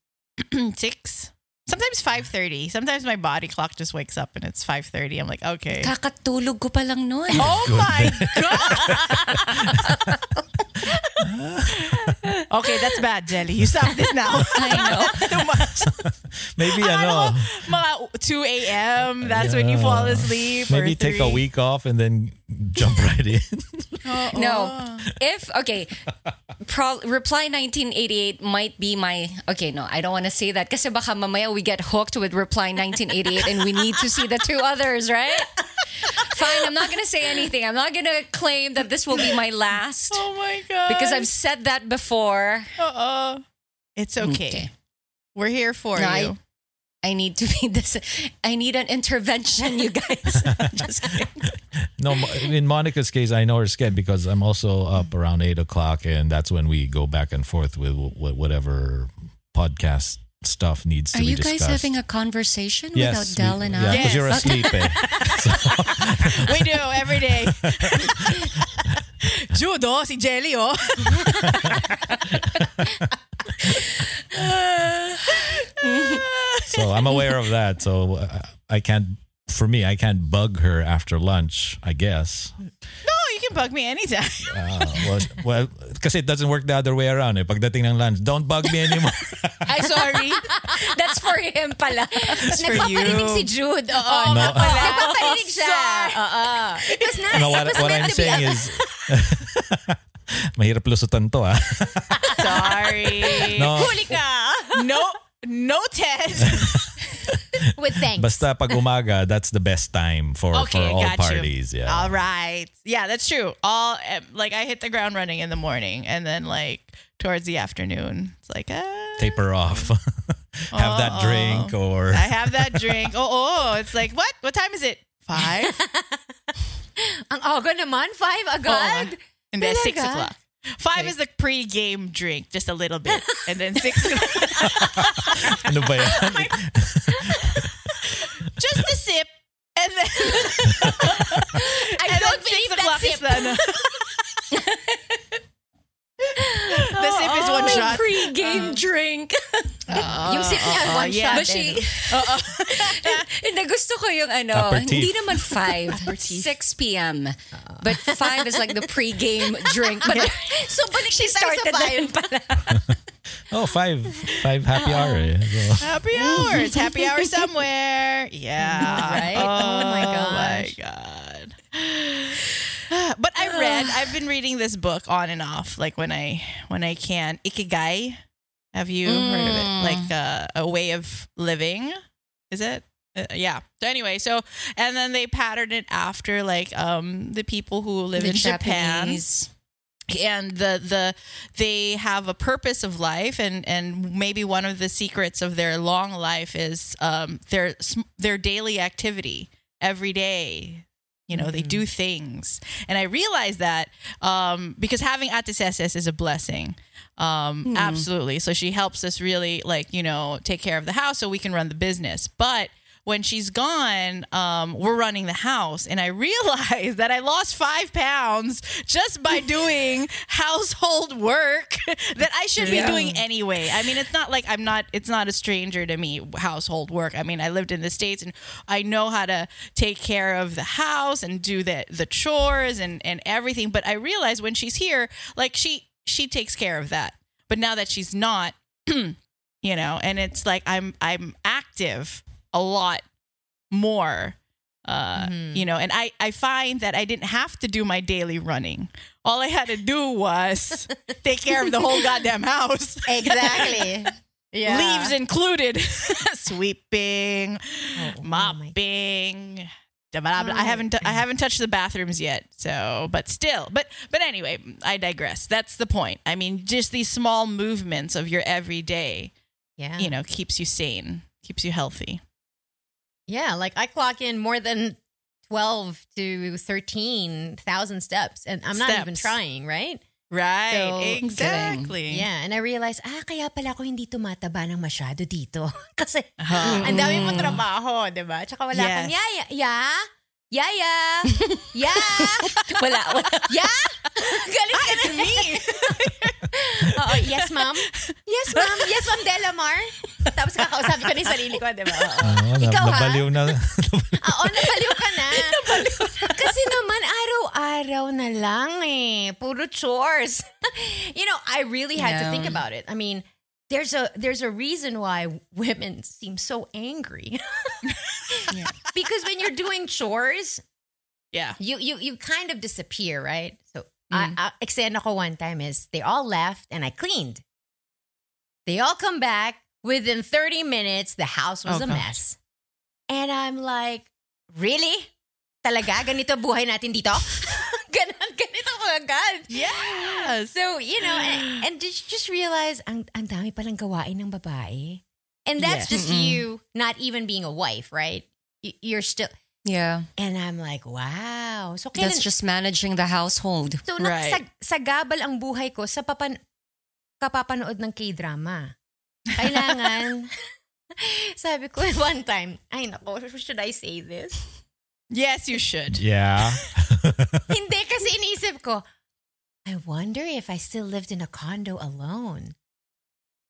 Speaker 2: Six. Sometimes five thirty. Sometimes my body clock just wakes up and it's five thirty. I'm like, okay.
Speaker 4: Kakatulog ko pa lang nun.
Speaker 2: Oh my god. okay, that's bad, Jelly. You stop this now.
Speaker 4: I know.
Speaker 2: Too much.
Speaker 5: Maybe
Speaker 2: Akala
Speaker 5: ano, ah,
Speaker 2: ko, mga 2 a.m. That's when you fall
Speaker 5: Yeah.
Speaker 2: asleep. or
Speaker 5: maybe take a week off and then jump right in. Uh-uh.
Speaker 4: No. If, okay, pro, Reply 1988 might be my, okay, no, I don't want to say that kasi baka mamaya we get hooked with Reply 1988 and we need to see the two others, right? Fine, I'm not going to say anything. I'm not going to claim that this will be my last
Speaker 2: Oh my god.
Speaker 4: because I've said that before.
Speaker 2: Uh-uh. It's mm, okay.
Speaker 4: Okay.
Speaker 2: We're here for
Speaker 4: No,
Speaker 2: you.
Speaker 4: I need to be this. I need an intervention, you guys. Just kidding.
Speaker 5: No, in Monica's case, I know her scared because I'm also up around eight o'clock, and that's when we go back and forth with whatever podcast stuff needs to
Speaker 4: Are
Speaker 5: be
Speaker 4: you guys having a conversation
Speaker 5: yes,
Speaker 4: without Dell
Speaker 5: we-
Speaker 4: and
Speaker 5: Yeah,
Speaker 4: I?
Speaker 5: because you're
Speaker 2: Yes.
Speaker 5: asleep. Eh?
Speaker 2: we do every day. Judo, oh, si Jelly, oh.
Speaker 5: So I'm aware of that. So uh, I can't. For me, I can't bug her after lunch. I guess.
Speaker 2: No, you can bug me anytime.
Speaker 5: Uh, well, well, kasi it doesn't work the other way around. Eh. Pagdating ng lunch, don't bug me anymore.
Speaker 2: I'm sorry.
Speaker 4: That's for him pala.
Speaker 2: That's for you.
Speaker 3: Nagpaparinig si Jude. Oo.
Speaker 5: No.
Speaker 3: nga pala. Nagpaparinig siya. Oo. It was nice.
Speaker 5: no,
Speaker 3: It
Speaker 5: what,
Speaker 3: was
Speaker 5: what
Speaker 3: meant
Speaker 5: I'm
Speaker 3: to be
Speaker 5: saying is, mahirap lusutan to ah.
Speaker 2: Sorry.
Speaker 5: No.
Speaker 3: Huli ka.
Speaker 2: No, no test.
Speaker 3: With thanks.
Speaker 5: Basta pag umaga, that's the best time for,
Speaker 2: Okay,
Speaker 5: for all
Speaker 2: got
Speaker 5: parties.
Speaker 2: you.
Speaker 5: Yeah.
Speaker 2: All right. Yeah, that's true. All um, like I hit the ground running in the morning, and then like towards the afternoon, it's like ah,
Speaker 5: Taper off. Have that drink or
Speaker 2: I have that drink. Oh, oh, it's like what? What time is it? Five.
Speaker 3: Ang aga naman. Five agad.
Speaker 2: and then six o'clock. Five is the pre-game drink, just a little bit, and then six,
Speaker 5: ano ba yan?
Speaker 2: just a sip, and then
Speaker 3: I
Speaker 2: and
Speaker 3: don't
Speaker 2: then
Speaker 3: believe
Speaker 2: six
Speaker 3: that
Speaker 2: o'clock is
Speaker 3: sip.
Speaker 2: the, ano. the sip is one
Speaker 4: May
Speaker 2: shot.
Speaker 4: pre-game uh-huh. drink.
Speaker 3: Yung sip niya,
Speaker 2: uh,
Speaker 3: one
Speaker 2: yeah.
Speaker 3: shot.
Speaker 4: But she,
Speaker 2: Uh-uh.
Speaker 4: Hindi, gusto ko yung ano,
Speaker 5: Aperitif.
Speaker 4: hindi naman 5, 6 p.m. But 5 is like the pre-game drink. But
Speaker 3: So, balik
Speaker 4: she
Speaker 3: tayo sa
Speaker 4: started
Speaker 3: five.
Speaker 4: then pala.
Speaker 5: Oh, five. Five happy hour. eh. So,
Speaker 2: Happy hour. It's happy hour somewhere. Yeah.
Speaker 3: Right? Oh my
Speaker 2: my god. But I read. I've been reading this book on and off, like when I when I can. Ikigai. Have you heard of it? Like uh, a way of living. Is it? Uh, yeah. So anyway, so and then they patterned it after like um the people who live
Speaker 4: The
Speaker 2: in Japan and the the they have a purpose of life and and maybe one of the secrets of their long life is um their their daily activity every day you know they do things. And i realized that um because having ateseses is a blessing. Um absolutely. So she helps us really like you know take care of the house so we can run the business. But when she's gone, um, we're running the house, and I realized that I lost five pounds just by doing household work that I should be doing anyway. I mean, it's not like I'm not. It's not a stranger to me household work. I mean, I lived in the states, and I know how to take care of the house and do the the chores and and everything. But I realized when she's here, like she she takes care of that. But now that she's not, you know, and it's like I'm I'm active a lot more uh you know and i i find that i didn't have to do my daily running all i had to do was take care of the whole goddamn house
Speaker 3: Exactly. Yeah.
Speaker 2: leaves included sweeping
Speaker 3: oh
Speaker 2: mopping blah, blah, blah. I haven't I haven't touched the bathrooms yet. So, but still, but but anyway, I digress. That's the point. I mean, just these small movements of your everyday,
Speaker 3: Yeah.
Speaker 2: you know, keeps you sane, keeps you healthy.
Speaker 3: Yeah, like I clock in more than 12 to 13,000 steps and I'm not even trying, right?
Speaker 2: Right.
Speaker 3: So,
Speaker 2: exactly.
Speaker 3: Yeah, and I realized, ah, kaya pala ako hindi tumataba ng masyado dito. Kasi
Speaker 2: Uh-huh.
Speaker 3: ang dami mo trabaho, di ba? Tsaka wala
Speaker 2: Yes.
Speaker 3: kang yaya. Ya? Yaya? Ya?
Speaker 4: Wala, wala.
Speaker 3: Ya? Galit ka na.
Speaker 2: me.
Speaker 3: Oo, yes, ma'am. Yes, ma'am. Yes, ma'am Delamar. Tapos kakausapin ko na yung sarili ko, di ba? Oo.
Speaker 5: Na-
Speaker 3: Ikaw, ha?
Speaker 5: nabaliw na.
Speaker 3: Oo, nabaliw ka na. Kasi naman, araw-araw na lang eh. Puro chores. you know, I really had to
Speaker 4: Yeah.
Speaker 3: think about it. I mean, there's a there's a reason why women seem so angry. Because when you're doing chores,
Speaker 2: yeah.
Speaker 3: you you you kind of disappear, right? So, I, mm. I, ko one time is they all left and I cleaned. They all come back within 30 minutes. The house was
Speaker 2: Oh,
Speaker 3: a
Speaker 2: gosh.
Speaker 3: mess, and I'm like, really? Talaga ganito buhay natin dito? Ko agad.
Speaker 2: Yes.
Speaker 3: So, you know, and, and did you just realize ang, ang dami palang gawain ng babae? And that's
Speaker 2: Yes.
Speaker 3: just you not even being a wife, right? You're still,
Speaker 4: Yeah.
Speaker 3: and I'm like, wow. So,
Speaker 4: That's
Speaker 3: kailan-
Speaker 4: just managing the household.
Speaker 3: So,
Speaker 2: Right.
Speaker 3: sa, sa gabal ang buhay ko sa papan, kapapanood ng K-drama. Kailangan, sabi ko one time, ay nako, should I say this?
Speaker 2: Yes, you should.
Speaker 5: yeah.
Speaker 3: Hindi kasi iniisip ko, I wonder if I still lived in a condo alone.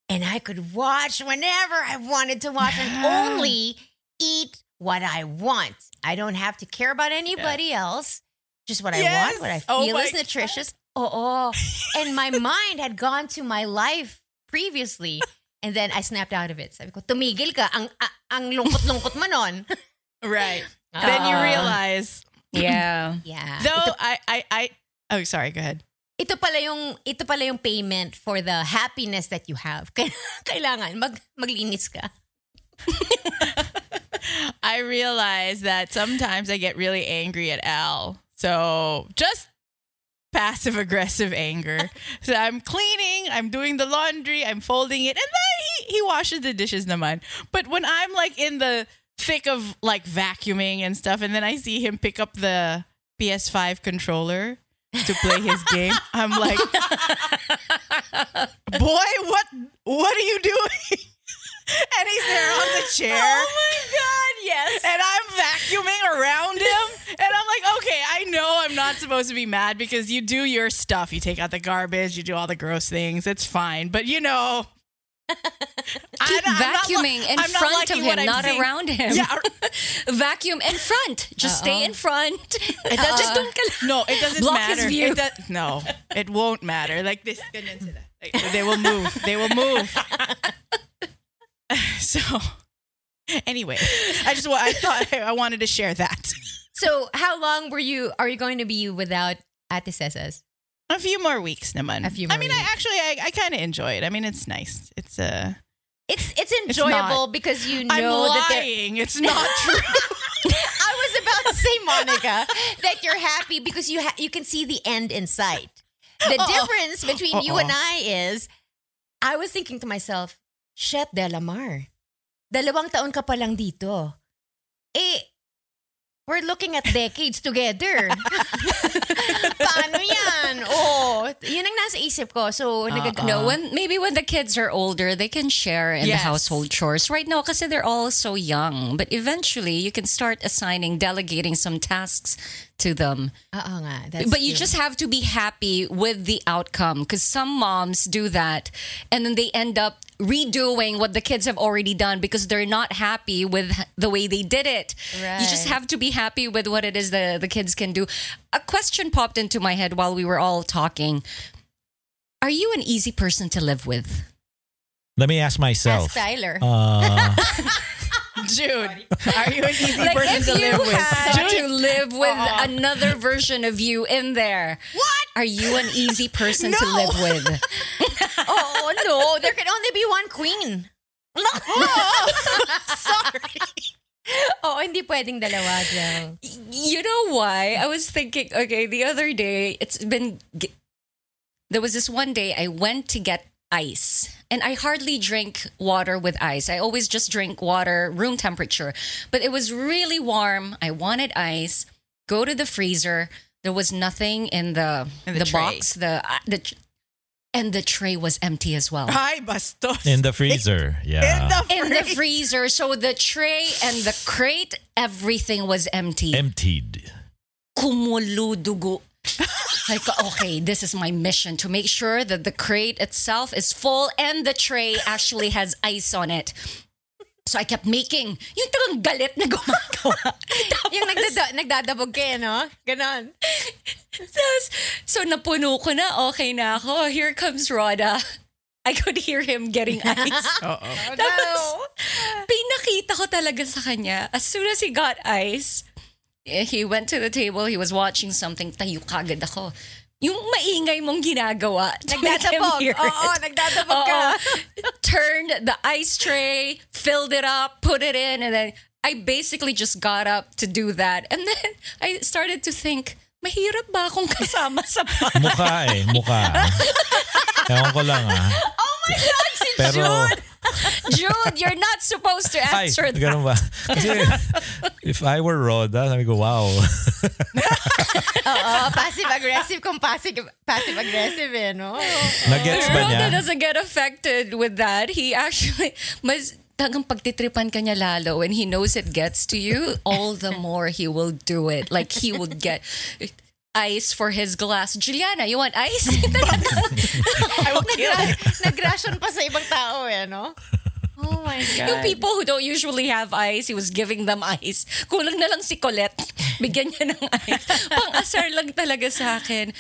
Speaker 3: And I could watch whenever I wanted to watch and only eat what I want. I don't have to care about anybody else. Just what I want, what I
Speaker 2: Oh
Speaker 3: feel
Speaker 2: my
Speaker 3: is nutritious. Oh, oh. And my mind had gone to my life previously. And then I snapped out of it. Sabi ko, tumigil ka. Ang, ang lungkot-lungkot mo nun.
Speaker 2: Right. Then you
Speaker 3: Ah.
Speaker 2: realize.
Speaker 4: Yeah.
Speaker 3: Yeah.
Speaker 2: Though
Speaker 3: Ito,
Speaker 2: I, I, I, oh, sorry. Go ahead.
Speaker 3: ito pala yung ito pala yung payment for the happiness that you have. Kailangan mag maglinis ka.
Speaker 2: I realize that sometimes I get really angry at Al. So just passive aggressive anger. so I'm cleaning, I'm doing the laundry, I'm folding it, and then he, he washes the dishes naman. But when I'm like in the thick of like vacuuming and stuff, and then I see him pick up the PS5 controller to play his game, I'm like, boy, what what are you doing? and he's there on the chair.
Speaker 3: Oh my god, yes.
Speaker 2: And I'm vacuuming around him. And I'm like, okay, I know I'm not supposed to be mad because you do your stuff. You take out the garbage, you do all the gross things. It's fine. But you know.
Speaker 4: Keep
Speaker 2: I'm
Speaker 4: vacuuming in
Speaker 2: I'm
Speaker 4: front of him, not
Speaker 2: seeing.
Speaker 4: around him.
Speaker 2: Yeah.
Speaker 4: Vacuum in front. Just stay in front.
Speaker 2: It doesn't,
Speaker 4: Just don't
Speaker 2: no, it doesn't
Speaker 4: Block his
Speaker 2: matter.
Speaker 4: view.
Speaker 2: It does, no, it won't matter. Like this, ganyan sila. Like, they will move. They will move. so, anyway, I just I thought I wanted to share that.
Speaker 3: So, how long were you are you going to be without Ate Cesas?
Speaker 2: A few more weeks, naman.
Speaker 3: A few
Speaker 2: I mean, I actually, I, I kind of enjoy it. I mean, it's nice. It's uh,
Speaker 3: It's it's enjoyable
Speaker 2: not.
Speaker 3: because you know
Speaker 2: I'm
Speaker 3: that they're-
Speaker 2: lying. It's not true.
Speaker 3: I was about to say, Monica, that you're happy because you ha- you can see the end in sight. The
Speaker 2: Uh-oh.
Speaker 3: difference between you
Speaker 2: Uh-oh.
Speaker 3: and I is, I was thinking to myself, Shep Delamar, dalawang taon ka pa lang dito. Eh, we're looking at decades together. Paano yan? Oh, yun ang nasa isip ko. So, nagag-
Speaker 4: No, when maybe when the kids are older, they can share in the
Speaker 2: Yes.
Speaker 4: household chores. Right now, because they're all so young. But eventually, you can start assigning, delegating some tasks to them.
Speaker 3: Oo nga. That's
Speaker 4: but you
Speaker 3: true.
Speaker 4: just have to be happy with the outcome because some moms do that and then they end up redoing what the kids have already done because they're not happy with the way they did it. You just have to be happy with what it is the, the kids can do. A question popped into my head while we were all talking. Are you an easy person to live with?
Speaker 5: Let me ask myself.
Speaker 3: Ask Tyler.
Speaker 5: Uh,
Speaker 2: Jude, are you an easy
Speaker 4: Like
Speaker 2: person to live with?
Speaker 4: to live with
Speaker 2: Uh-uh.
Speaker 4: another version of you in there,
Speaker 2: What?
Speaker 4: are you an easy person to live with?
Speaker 3: oh, no. There can only be one queen.
Speaker 2: Sorry.
Speaker 3: Oo, hindi pwedeng dalawa, Jel.
Speaker 4: You know why? I was thinking, okay, the other day, it's been. There was this one day I went to get ice, and I hardly drink water with ice. I always just drink water room temperature. But it was really warm. I wanted ice. Go to the freezer. There was nothing in the
Speaker 2: In the tray.
Speaker 4: box. The uh, the and the tray was empty as well.
Speaker 2: Hi, bastos.
Speaker 5: in the freezer.
Speaker 2: In
Speaker 5: Yeah.
Speaker 2: the
Speaker 4: in the freezer. So the tray and the crate, everything was empty.
Speaker 5: Emptied.
Speaker 4: kumuludugo. Like, okay, this is my mission to make sure that the crate itself is full and the tray actually has ice on it. So I kept making yung talagang galit na gumagawa.
Speaker 3: Yung nagdada- nagdadabog ka, eh, no? Ganon.
Speaker 4: Tapos, so napuno ko na, okay na ako. Here comes Roda. I could hear him getting ice.
Speaker 2: Uh-oh.
Speaker 4: Tapos, pinakita ko talaga sa kanya. As soon as he got ice, he went to the table, he was watching something, tayo kagad ako. Yung maingay mong ginagawa. hear
Speaker 3: Oo,
Speaker 4: it.
Speaker 3: nagdadabog ka.
Speaker 4: Turned the ice tray, filled it up, put it in, and then I basically just got up to do that. And then I started to think, mahirap ba akong kasama sa bahay?
Speaker 5: Mukha eh. Mukha. Ewan ko lang ah.
Speaker 4: Oh my God, si
Speaker 5: Pero,
Speaker 4: Jude! Jude, you're not supposed to
Speaker 5: ay,
Speaker 4: answer that.
Speaker 5: ganun ba? Kasi, if I were Roda, sabi ko, wow.
Speaker 3: Oo, passive-aggressive kung passive, passive-aggressive eh, no?
Speaker 5: Nagets ba niya?
Speaker 4: Rhoda doesn't get affected with that. He actually, mas tagang pagtitripan ka niya lalo when he knows it gets to you, all the more he will do it. Like he would get, ice for his glass. Juliana, you want ice?
Speaker 2: I will kill.
Speaker 3: Nag-ration pa sa ibang tao eh, no? Oh my God.
Speaker 4: Yung people who don't usually have ice, he was giving them ice. Kulang na lang si Colette. Bigyan niya ng ice. Pang-asar lang talaga sa akin.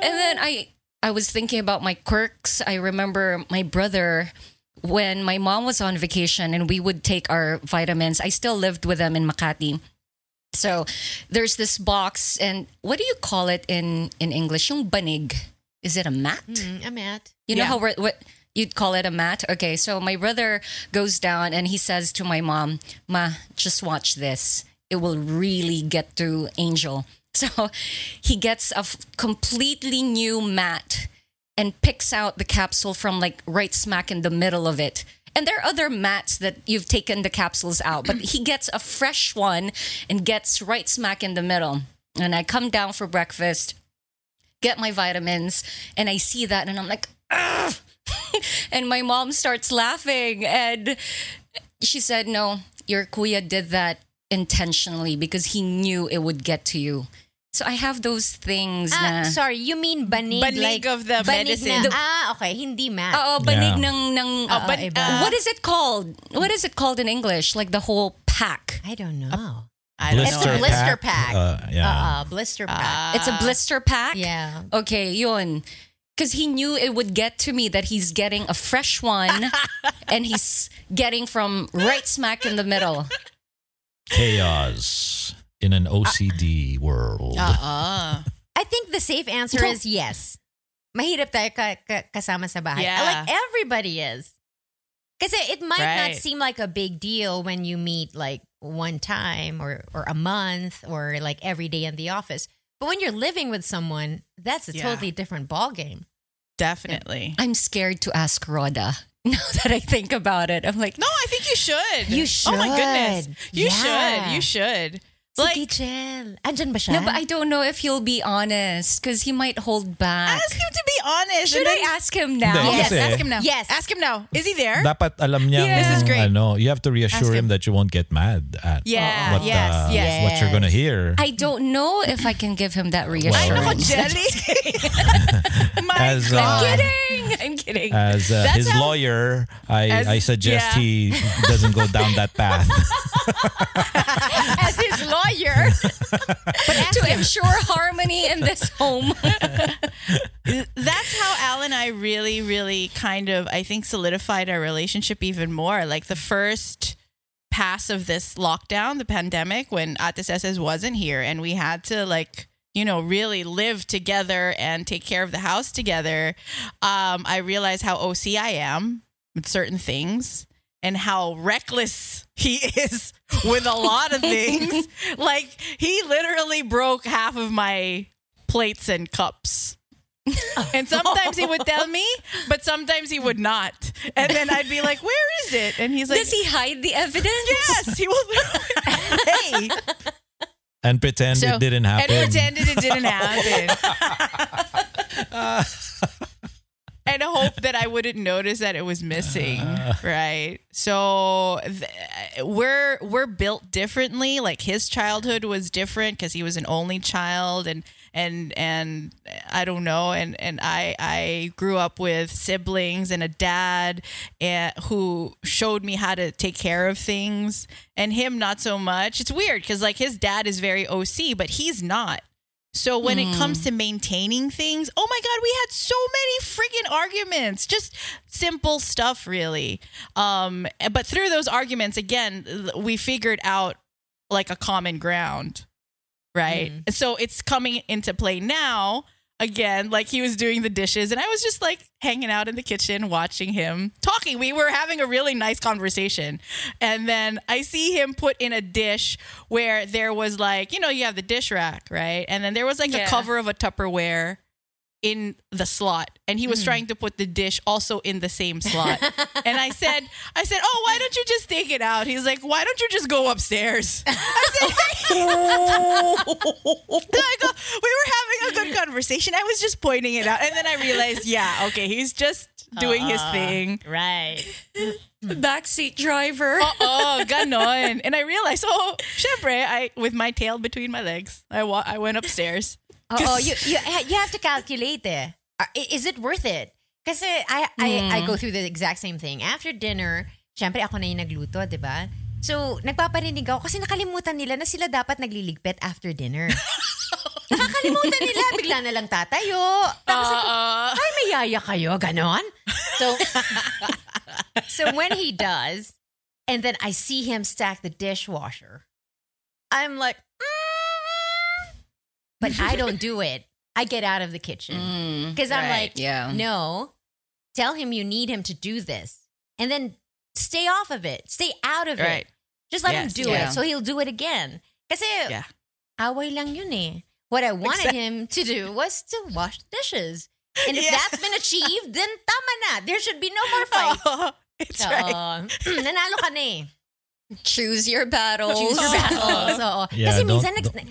Speaker 4: And then I I was thinking about my quirks. I remember my brother when my mom was on vacation and we would take our vitamins. I still lived with them in Makati. So there's this box and what do you call it in in English? Yung banig. Is it a mat?
Speaker 3: Mm, a mat.
Speaker 4: You know
Speaker 2: Yeah.
Speaker 4: how we're, what you'd call it a mat? Okay, so my brother goes down and he says to my mom, "Ma, just watch this. It will really get through Angel." So he gets a f- completely new mat and picks out the capsule from like right smack in the middle of it. And there are other mats that you've taken the capsules out, but he gets a fresh one and gets right smack in the middle. And I come down for breakfast get my vitamins and I see that and I'm like, "Ugh." and my mom starts laughing and she said, No, your kuya did that intentionally because he knew it would get to you. So I have those things
Speaker 3: Ah,
Speaker 4: na
Speaker 3: sorry, you mean banig,
Speaker 2: Banig
Speaker 3: like
Speaker 2: of the
Speaker 3: banig
Speaker 2: medicine.
Speaker 3: Na, ah, okay, hindi mat.
Speaker 4: Oo, banig
Speaker 5: Yeah.
Speaker 4: ng, ng
Speaker 2: Oh, but,
Speaker 3: iba.
Speaker 2: uh,
Speaker 4: what is it called? What is it called in English? Like the whole pack.
Speaker 3: I don't know.
Speaker 2: I don't
Speaker 3: It's
Speaker 2: know.
Speaker 3: a blister pack.
Speaker 5: Uh, yeah.
Speaker 3: Uh, blister pack.
Speaker 4: It's a blister pack.
Speaker 3: yeah.
Speaker 4: Okay, yun. Because he knew it would get to me that he's getting a fresh one and he's getting from right smack in the middle.
Speaker 5: Chaos in an uh, OCD world.
Speaker 2: Uh-uh.
Speaker 3: I think the safe answer is yes. Mahirap tayo ka, ka, kasama sa bahay.
Speaker 2: Yeah.
Speaker 3: Like everybody is. Because it might not seem like a big deal when you meet like one time or, or a month or like every day in the office. But when you're living with someone, that's a
Speaker 2: Yeah.
Speaker 3: totally different ballgame.
Speaker 2: Definitely.
Speaker 4: I'm scared to ask Rhoda now that I think about it. I'm like,
Speaker 2: No, I think you should.
Speaker 3: You should.
Speaker 2: Oh my goodness. You
Speaker 3: Yeah.
Speaker 2: should. You should. Like,
Speaker 3: Sige, Chel. Andyan ba siya?
Speaker 4: no, but I don't know if he'll be honest because he might hold back.
Speaker 2: ask him to be honest.
Speaker 4: Should I ask him now?
Speaker 5: Hindi,
Speaker 2: Yes,
Speaker 5: kasi-
Speaker 2: ask him now.
Speaker 3: Yes.
Speaker 2: Ask him now. Is he there?
Speaker 5: Dapat alam niya
Speaker 4: Yeah.
Speaker 2: This is great.
Speaker 5: Ano, you have to reassure
Speaker 2: Ask
Speaker 5: him
Speaker 2: him.
Speaker 5: that you won't get mad at
Speaker 2: Yeah,
Speaker 5: what,
Speaker 2: yes,
Speaker 5: uh,
Speaker 2: yes.
Speaker 5: what you're gonna hear.
Speaker 4: I don't know if I can give him that
Speaker 2: Ay,
Speaker 4: reassurance.
Speaker 2: nako, Jelly. My
Speaker 5: As, uh,
Speaker 2: God.
Speaker 4: kidding. I'm kidding.
Speaker 5: As uh, his
Speaker 2: how-
Speaker 5: lawyer, I,
Speaker 2: As-
Speaker 5: I suggest
Speaker 2: yeah.
Speaker 5: he doesn't go down that path.
Speaker 3: As his lawyer. but ask
Speaker 4: to ensure harmony in this home.
Speaker 2: That's how Al and I really, really kind of, I think, solidified our relationship even more. Like the first pass of this lockdown, the pandemic, when Ates Eses wasn't here and we had to like, you know, really live together and take care of the house together. Um, I realized how OC I am with certain things and how reckless he is with a lot of things. like he literally broke half of my plates and cups. And sometimes he would tell me, but sometimes he would not. And then I'd be like, "Where is it?" And he's like,
Speaker 4: Does he hide the evidence?
Speaker 2: "Yes, he will." hey,
Speaker 5: and pretend
Speaker 2: So-
Speaker 5: it didn't happen.
Speaker 2: and pretended it didn't happen. And hope that I wouldn't notice that it was missing, right? So th- we're we're built differently. Like his childhood was different because he was an only child, and and and I don't know, and and I I grew up with siblings and a dad and, who showed me how to take care of things, and him not so much. It's weird because like his dad is very OC, but he's not. So when it comes to maintaining things, oh my god, we had so many freaking arguments. Just simple stuff really. Um but through those arguments again, we figured out like a common ground. Right? So it's coming into play now again like he was doing the dishes and I was just like hanging out in the kitchen watching him talking. We were having a really nice conversation. And then I see him put in a dish where there was like, you know, you have the dish rack, right? And then there was like a cover of a Tupperware in the slot and he was hmm. trying to put the dish also in the same slot. and I said, I said, "Oh, why don't you just take it out?" He's like, "Why don't you just go upstairs?" I said, I go, we were having a good conversation. I was just pointing it out. And then I realized, yeah, okay, he's just doing his thing.
Speaker 3: Right.
Speaker 4: Backseat driver.
Speaker 2: Oh, ganon. And I realized, oh, syempre, I with my tail between my legs, I wa- I went upstairs.
Speaker 3: Oh, you, you you have to calculate eh. Is it worth it? Kasi I, I, I go through the exact same thing. After dinner, syempre ako na yung nagluto, di ba? So, nagpaparinig ako kasi nakalimutan nila na sila dapat nagliligpit after dinner. Nakakalimutan nila. Bigla na lang tatayo. Tapos ako, ay, may yaya kayo. Ganon. So, so when he does, and then I see him stack the dishwasher, I'm like, "Mm." But I don't do it. I get out of the kitchen because I'm
Speaker 4: right,
Speaker 3: like,
Speaker 4: yeah.
Speaker 3: no, tell him you need him to do this, and then stay off of it, stay out of
Speaker 2: Right.
Speaker 3: it. Just let him do
Speaker 4: yeah.
Speaker 3: it, so he'll do it again. Kasi
Speaker 2: Yeah.
Speaker 3: away lang yun eh. What I wanted him to do was to wash the dishes. And if
Speaker 2: Yeah.
Speaker 3: that's been achieved, then tama na. There should be no more fight.
Speaker 2: Oh, it's
Speaker 3: So,
Speaker 2: right.
Speaker 3: nanalo ka na eh.
Speaker 4: Choose your battles.
Speaker 3: Choose your battles. Oo.
Speaker 5: Yeah,
Speaker 3: Kasi
Speaker 5: don't-
Speaker 3: minsan,
Speaker 5: don't-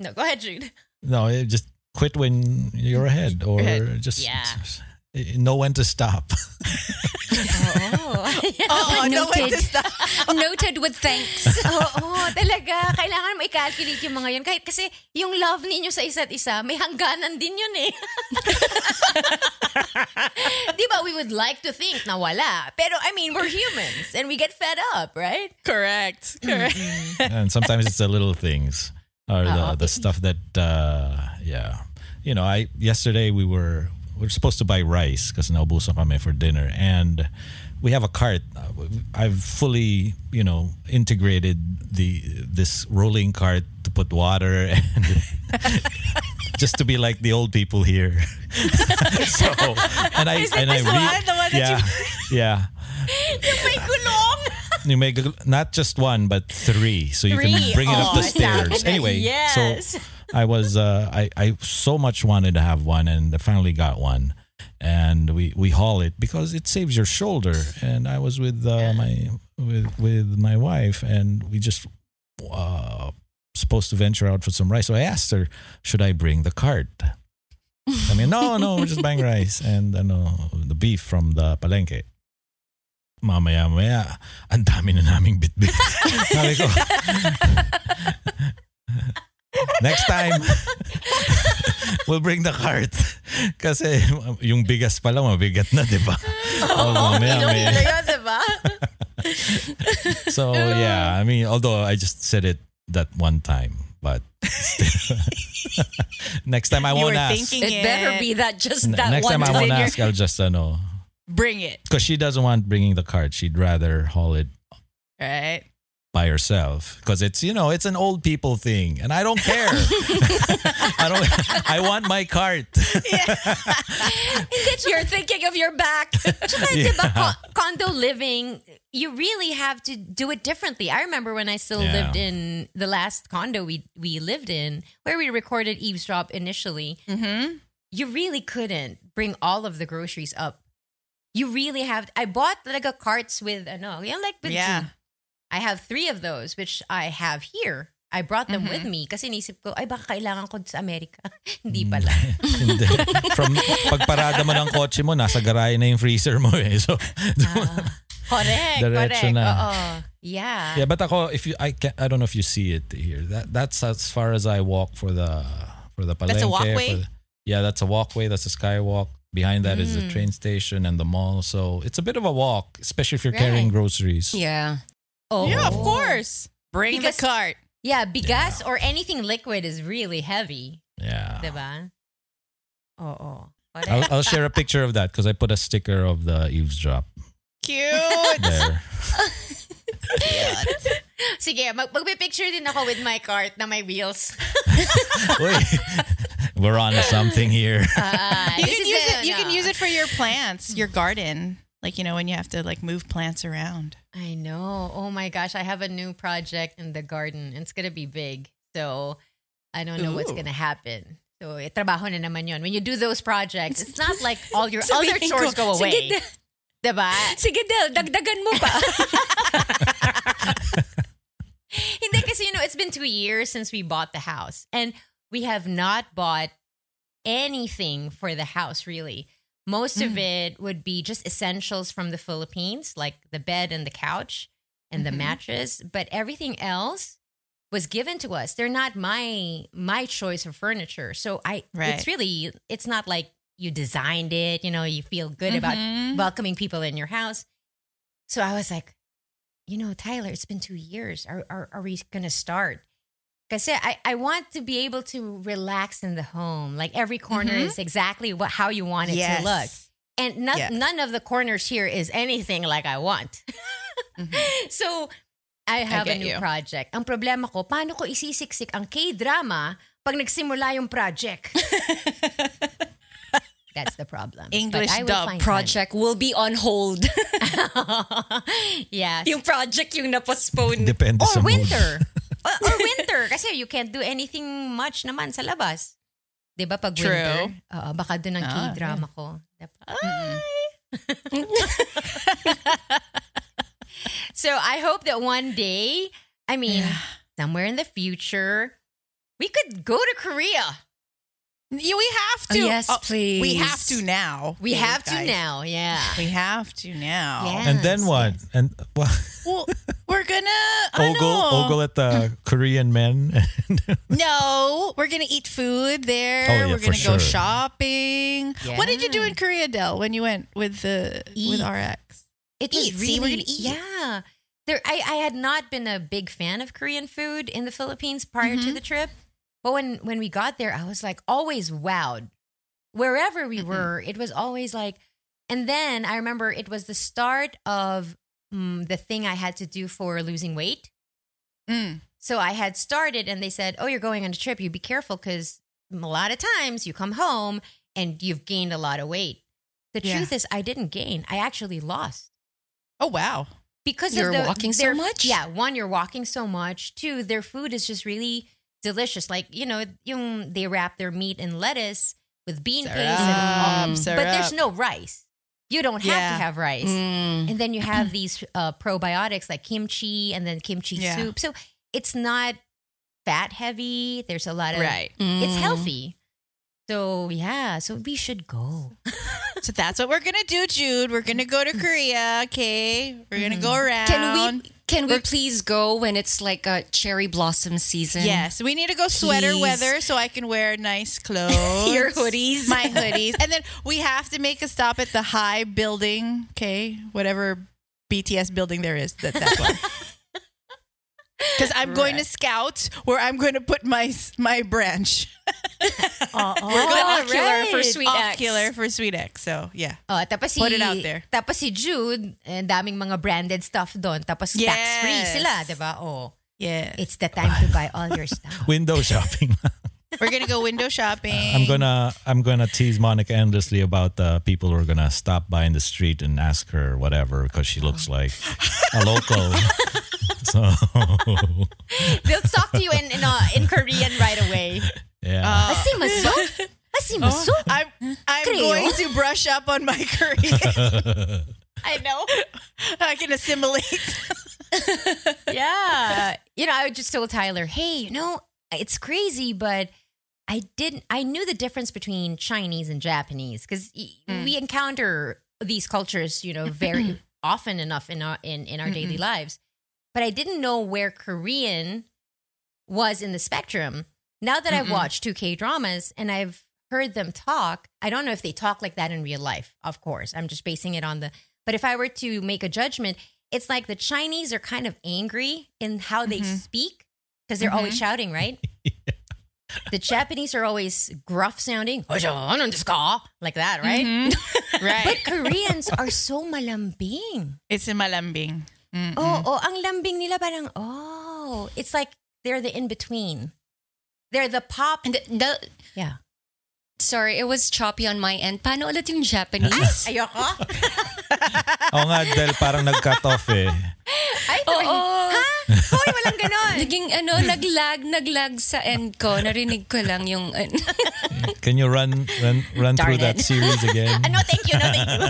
Speaker 3: no, go ahead, Jude.
Speaker 5: No, it just quit when you're ahead, or
Speaker 2: Ahead.
Speaker 5: just
Speaker 3: Yeah.
Speaker 5: know when to stop.
Speaker 3: Oo.
Speaker 2: Oh, no way
Speaker 4: Noted.
Speaker 2: to stop.
Speaker 4: Noted with thanks.
Speaker 3: Oo, talaga. Kailangan mo i-calculate yung mga yun. Kahit kasi yung love ninyo sa isa't isa, may hangganan din yun eh. Di ba, we would like to think na wala. Pero I mean, we're humans and we get fed up, right?
Speaker 2: Correct. Correct.
Speaker 5: and sometimes it's the little things or the, the stuff that uh yeah. You know i yesterday we were we are supposed to buy rice because naubusan kami for dinner. And we have a cart. I've fully you know integrated the this rolling cart to put water and just to be like the old people here. So and i and i re-
Speaker 2: one that
Speaker 5: yeah yeah
Speaker 3: Yung may gulong.
Speaker 5: you make not just one but three so you
Speaker 3: Three.
Speaker 5: can bring it up
Speaker 3: Oh,
Speaker 5: the stairs
Speaker 3: sana.
Speaker 5: anyway
Speaker 3: Yes.
Speaker 5: so i was uh i i so much wanted to have one and I finally got one and we we haul it because it saves your shoulder and i was with uh, my with with my wife and we just uh supposed to venture out for some rice so i asked her should i bring the cart I mean, no, no, we're just buying rice and ano, the beef from the palenque. Mamaya, maya, ang dami na naming bit-bit. Sabi ko, next time, we'll bring the cart. Kasi yung bigas pala, mabigat na, di ba? Oh, mamaya, maya.
Speaker 3: Kilo-kilo yun, diba?
Speaker 5: So, yeah, I mean, although I just said it that one time, but still. next time I
Speaker 2: You
Speaker 5: won't ask.
Speaker 2: thinking
Speaker 4: It better be that just
Speaker 5: N-
Speaker 4: that
Speaker 5: next
Speaker 4: one
Speaker 5: time I
Speaker 4: time.
Speaker 5: won't ask, I'll just, ano,
Speaker 2: Bring it.
Speaker 5: because she doesn't want bringing the cart. She'd rather haul it
Speaker 2: Right.
Speaker 5: by herself because it's you know it's an old people thing and I don't care. I don't. I want my cart.
Speaker 4: You're thinking of your back.
Speaker 3: Tsaka, diba, co- condo living, you really have to do it differently. I remember when I still
Speaker 5: Yeah.
Speaker 3: lived in the last condo we we lived in, where we recorded Eavesdrop initially.
Speaker 2: Mm-hmm.
Speaker 3: You really couldn't bring all of the groceries up. You really have. I bought like a carts with ano, you know, like with
Speaker 2: Yeah.
Speaker 3: I have three of those, which I have here. I brought them with
Speaker 2: Mm-hmm.
Speaker 3: me kasi nisip ko, ay baka kailangan ko sa Amerika. Hindi pala.
Speaker 5: Hindi. From pagparada mo ng kotse mo, nasa garahe na yung freezer mo eh. So,
Speaker 3: correct,
Speaker 5: Diretso
Speaker 3: correct.
Speaker 5: na.
Speaker 3: Oo. Yeah.
Speaker 5: yeah, but ako, if you, I can, I don't know if you see it here. That that's as far as I walk for the for the palenque.
Speaker 2: That's a walkway?
Speaker 5: the- yeah, that's a walkway. That's a skywalk. Behind that is the
Speaker 3: Mm.
Speaker 5: train station and the mall. So it's a bit of a walk, especially if you're carrying groceries.
Speaker 4: yeah.
Speaker 3: Oh.
Speaker 2: Yeah, of course. Bring
Speaker 3: Because-
Speaker 2: the cart.
Speaker 3: Yeah, bigas or anything liquid is really heavy.
Speaker 5: Yeah.
Speaker 3: Diba? Oo.
Speaker 5: I'll, I'll share a picture of that because I put a sticker of the eavesdrop
Speaker 2: Cute.
Speaker 5: there.
Speaker 3: Sige, mag magpipicture din ako with my cart na may wheels.
Speaker 5: Wait, we're on to something here.
Speaker 3: Ah,
Speaker 2: you can use
Speaker 3: a-
Speaker 2: it. You can use it for your plants, your garden. Like you know when you have to like move plants around.
Speaker 3: I know. Oh my gosh, I have a new project in the garden. It's gonna be big. So I don't know what's gonna happen. So, eh, trabaho na naman yun. When you do those projects, it's not like all your other chores go away.
Speaker 4: Sige, Del.
Speaker 3: Diba?
Speaker 4: Sige, Del, dagdagan mo pa.
Speaker 3: Hindi kasi, you know, it's been two years since we bought the house. And we have not bought anything for the house, really. Most of it would be just essentials from the Philippines, like the bed and the couch and the mattress. But everything else, was given to us. They're not my my choice of furniture. So I
Speaker 2: Right.
Speaker 3: it's really it's not like you designed it, you know, you feel good about
Speaker 2: Mhm.
Speaker 3: welcoming people in your house. So I was like, you know, Tyler, it's been two years. Are are, are we gonna start? Because I, I want to be able to relax in the home. Like every corner
Speaker 2: Mhm.
Speaker 3: is exactly what how you want it
Speaker 2: yes.
Speaker 3: to look. And no,
Speaker 2: Yes.
Speaker 3: none of the corners here is anything like I want. so, I have a new
Speaker 2: you.
Speaker 3: project. Ang problema ko, paano ko isisiksik ang K-drama pag nagsimula yung project? That's the problem.
Speaker 2: English
Speaker 3: But I will
Speaker 2: dub
Speaker 3: find
Speaker 4: Project will be on hold.
Speaker 3: time. yes.
Speaker 4: yung project yung na-postpone.
Speaker 5: Depende
Speaker 3: or
Speaker 5: sa mood.
Speaker 3: winter. Or, or winter. Kasi you can't do anything much naman sa labas. Di ba pag
Speaker 2: True.
Speaker 3: winter? Oo, baka doon ang
Speaker 2: Ah,
Speaker 3: K-drama ko. Ay! so I hope that one day, I mean, somewhere in the future, we could go to Korea.
Speaker 2: Yeah, we have
Speaker 4: Oh,
Speaker 2: to.
Speaker 4: yes,
Speaker 2: We
Speaker 4: please.
Speaker 2: We have to now.
Speaker 3: We
Speaker 2: Okay,
Speaker 3: have to
Speaker 2: guys.
Speaker 3: now. Yeah.
Speaker 2: We have to now.
Speaker 3: Yeah.
Speaker 5: And then what? And well,
Speaker 2: Well, we're gonna I
Speaker 5: ogle,
Speaker 2: know.
Speaker 5: ogle at the Korean men.
Speaker 2: No, we're gonna eat food there.
Speaker 5: Oh, yeah,
Speaker 2: we're
Speaker 5: for
Speaker 2: gonna go
Speaker 5: sure.
Speaker 2: shopping. What did you do in Korea, Del, when you went with the with RX?
Speaker 3: It was
Speaker 2: Eat.
Speaker 3: really,
Speaker 2: See, we're gonna eat.
Speaker 3: Yeah. There, I, I had not been a big fan of Korean food in the Philippines prior
Speaker 2: Mm-hmm.
Speaker 3: to the trip. But when, when we got there, I was like always wowed. Wherever we were, it was always like, and then I remember it was the start of mm, the thing I had to do for losing weight.
Speaker 2: Mm.
Speaker 3: So I had started, and they said, "Oh, you're going on a trip. You be careful because a lot of times you come home and you've gained a lot of weight." The
Speaker 2: Yeah.
Speaker 3: truth is, I didn't gain. I actually lost
Speaker 2: Oh wow.
Speaker 3: because
Speaker 4: You're
Speaker 3: of the,
Speaker 4: walking so much?
Speaker 3: Yeah, one, you're walking so much. Two, their food is just really delicious. Like you know, yung they wrap their meat in lettuce with bean paste, and all,
Speaker 2: Syrup,
Speaker 3: but there's no rice. You don't have
Speaker 2: Yeah.
Speaker 3: to have rice.
Speaker 4: Mm.
Speaker 3: And then you have these uh, probiotics like kimchi and then kimchi
Speaker 2: Yeah.
Speaker 3: soup. So it's not fat heavy. There's a lot of
Speaker 2: Right.
Speaker 3: It's
Speaker 4: Mm.
Speaker 3: healthy. So yeah, so we should go.
Speaker 2: So that's what we're gonna do, Jude. We're gonna go to Korea. Okay, we're gonna go around.
Speaker 4: Can we can we please go when it's like a cherry blossom season?
Speaker 2: Yes, we need to go sweater
Speaker 4: Please.
Speaker 2: weather so I can wear nice clothes.
Speaker 4: Your hoodies.
Speaker 2: My hoodies. and then we have to make a stop at the HYBE building, okay? Whatever BTS building there is. That, that one. Because I'm going to scout where I'm going to put my my branch.
Speaker 3: Oh,
Speaker 2: We're gonna
Speaker 4: Ocular for Sweet X.
Speaker 2: Ocular for Sweet X. So yeah.
Speaker 3: Oh, tapos si,
Speaker 2: Put it out there.
Speaker 3: Tapos si Jude, eh, daming mga branded stuff doon. Tapos tax-free
Speaker 2: Yes.
Speaker 3: sila, di ba? Oh,
Speaker 2: Yeah.
Speaker 3: it's the time to buy all your stuff.
Speaker 5: Window shopping.
Speaker 2: We're gonna go window shopping.
Speaker 5: I'm gonna I'm gonna tease Monica endlessly about the people who are gonna stop by in the street and ask her whatever because she looks like a local. so
Speaker 3: They'll talk to you in in, uh, in Korean right away.
Speaker 5: yeah, uh,
Speaker 3: Asimaso? Asimaso? Oh.
Speaker 2: I'm I'm
Speaker 3: Creo.
Speaker 2: going to brush up on my Korean.
Speaker 3: I know.
Speaker 2: I can assimilate.
Speaker 3: yeah. You know, I just told Tyler, hey, you know, it's crazy, but I didn't, I knew the difference between Chinese and Japanese because we encounter these cultures, you know, very often enough in our, in, in our daily lives. But I didn't know where Korean was in the spectrum. Now that I've watched 2K dramas and I've heard them talk, I don't know if they talk like that in real life, of course. I'm just basing it on the, but if I were to make a judgment, it's like the Chinese are kind of angry in how they mm-hmm. speak because they're always mm-hmm. shouting, right? The Japanese are always gruff sounding, like that, right? Mm-hmm.
Speaker 2: right.
Speaker 3: But Koreans are so malambing.
Speaker 2: it's in malambing. Mm.
Speaker 3: Oh, oh, ang lambing nila parang, oh, it's like they're the in between. They're the pop.
Speaker 4: And the, the
Speaker 3: Yeah.
Speaker 4: sorry, it was choppy on my end. Paano ulit yung Japanese?
Speaker 3: Ayoko.
Speaker 5: Oo nga, dahil parang nag-cut off eh.
Speaker 3: Ay,
Speaker 4: Oo.
Speaker 3: Ha? Hoy, walang ganon.
Speaker 4: Naging ano, naglag, naglag sa end ko. Narinig ko lang yung... ano.
Speaker 5: Can you run run run
Speaker 3: Darn
Speaker 5: through that
Speaker 3: it.
Speaker 5: series again?
Speaker 3: Ah, no, thank you. No, thank you.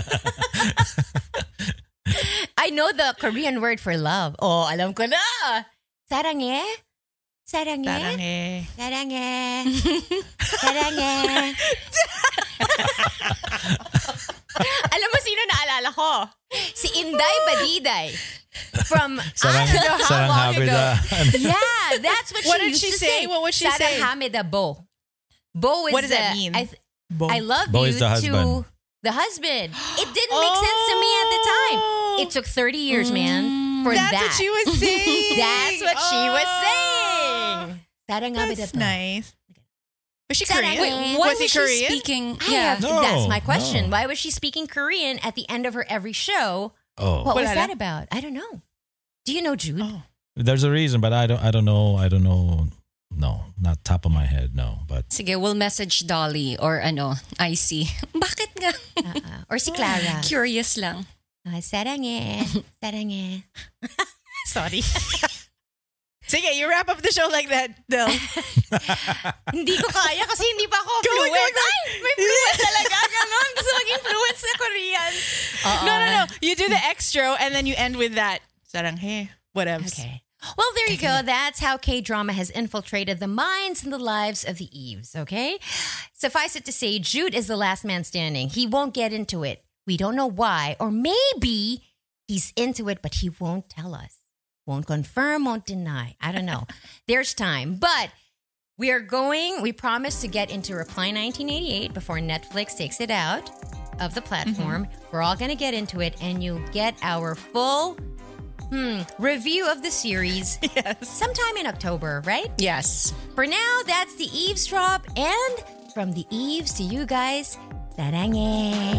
Speaker 3: I know the Korean word for love. Oh, alam ko na. Saranghae? Eh.
Speaker 2: Saranghae?
Speaker 3: Eh. Saranghae. Eh. Saranghae. Saranghae. alam mo sino naalala ko? Si Inday Badiday. From
Speaker 5: Sarang,
Speaker 3: I don't know how
Speaker 5: sarang
Speaker 3: long ago. Yeah, that's what,
Speaker 2: What
Speaker 3: she
Speaker 2: did
Speaker 3: used
Speaker 2: she
Speaker 3: to
Speaker 2: say? What would she say?
Speaker 3: Sarahame bo. Bo is
Speaker 2: What does
Speaker 3: the,
Speaker 2: that mean?
Speaker 3: I, th-
Speaker 2: Bo.
Speaker 3: I love
Speaker 5: Bo
Speaker 3: you
Speaker 5: is the husband.
Speaker 3: to the husband. It didn't make sense to me at the time. It took 30 years, man, mm. for
Speaker 2: Oh. That's
Speaker 3: that.
Speaker 2: what she was saying.
Speaker 3: That's what she
Speaker 2: Oh.
Speaker 3: was saying. Sarangame
Speaker 2: That's nice. Was she Korean?
Speaker 3: Wait,
Speaker 4: Why
Speaker 2: was he
Speaker 4: was she
Speaker 2: Korean?
Speaker 4: speaking? Yeah.
Speaker 3: have-
Speaker 5: No,
Speaker 3: that's my question.
Speaker 5: no.
Speaker 3: Why was she speaking Korean at the end of her every show?
Speaker 5: Oh,
Speaker 3: What was
Speaker 2: Wala
Speaker 3: that about? I don't know. Do you know Jude?
Speaker 2: Oh.
Speaker 5: there's a reason, but I don't. I don't know. I don't know. No, not top of my head. No, but
Speaker 4: Sige, we'll message Dolly or ano, IC. Bakit nga?
Speaker 3: Uh-uh. Or si Clara.
Speaker 4: Curious lang.
Speaker 3: Ah, saranghae. Saranghae. Sorry.
Speaker 2: Sige, you wrap up the show like that, Del.
Speaker 3: hindi ko kaya kasi hindi pa ako
Speaker 2: Go,
Speaker 3: fluent.
Speaker 2: go, go.
Speaker 3: Ay, may fluent talaga. Ganon. Gusto maging fluent sa Korean.
Speaker 2: no, no, no. You do the extra and then you end with that. Saranghae. Whatever.
Speaker 3: Okay. Well, there you go. That's how K drama has infiltrated the minds and the lives of the Eves, okay? Suffice it to say, Jude is the last man standing. He won't get into it. We don't know why. Or maybe he's into it, but he won't tell us. Won't confirm, won't deny. I don't know. There's time. But we are going, we promise to get into Reply 1988 before Netflix takes it out of the platform. Mm-hmm. We're all going to get into it, and you'll get our full hmm, review of the series
Speaker 2: Yes.
Speaker 3: sometime in October, right?
Speaker 4: Yes.
Speaker 3: For now, that's the eavesdrop, and from the Eves to you guys, saranghae,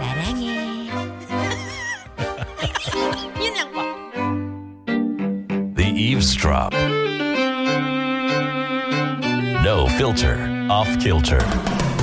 Speaker 3: saranghae. Yun lang po.
Speaker 1: The Eavesdrop. No filter, off kilter.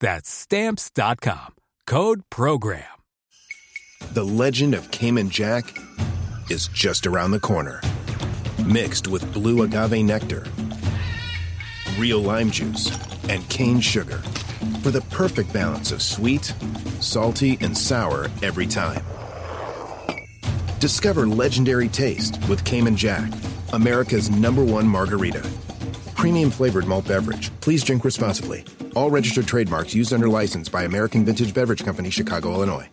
Speaker 6: That's stamps.com. Code program.
Speaker 7: The legend of Cayman Jack is just around the corner. Mixed with blue agave nectar, real lime juice, and cane sugar for the perfect balance of sweet, salty, and sour every time. Discover legendary taste with Cayman Jack, America's number one margarita. Premium flavored malt beverage. Please drink responsibly. All registered trademarks used under license by American Vintage Beverage Company, Chicago, Illinois.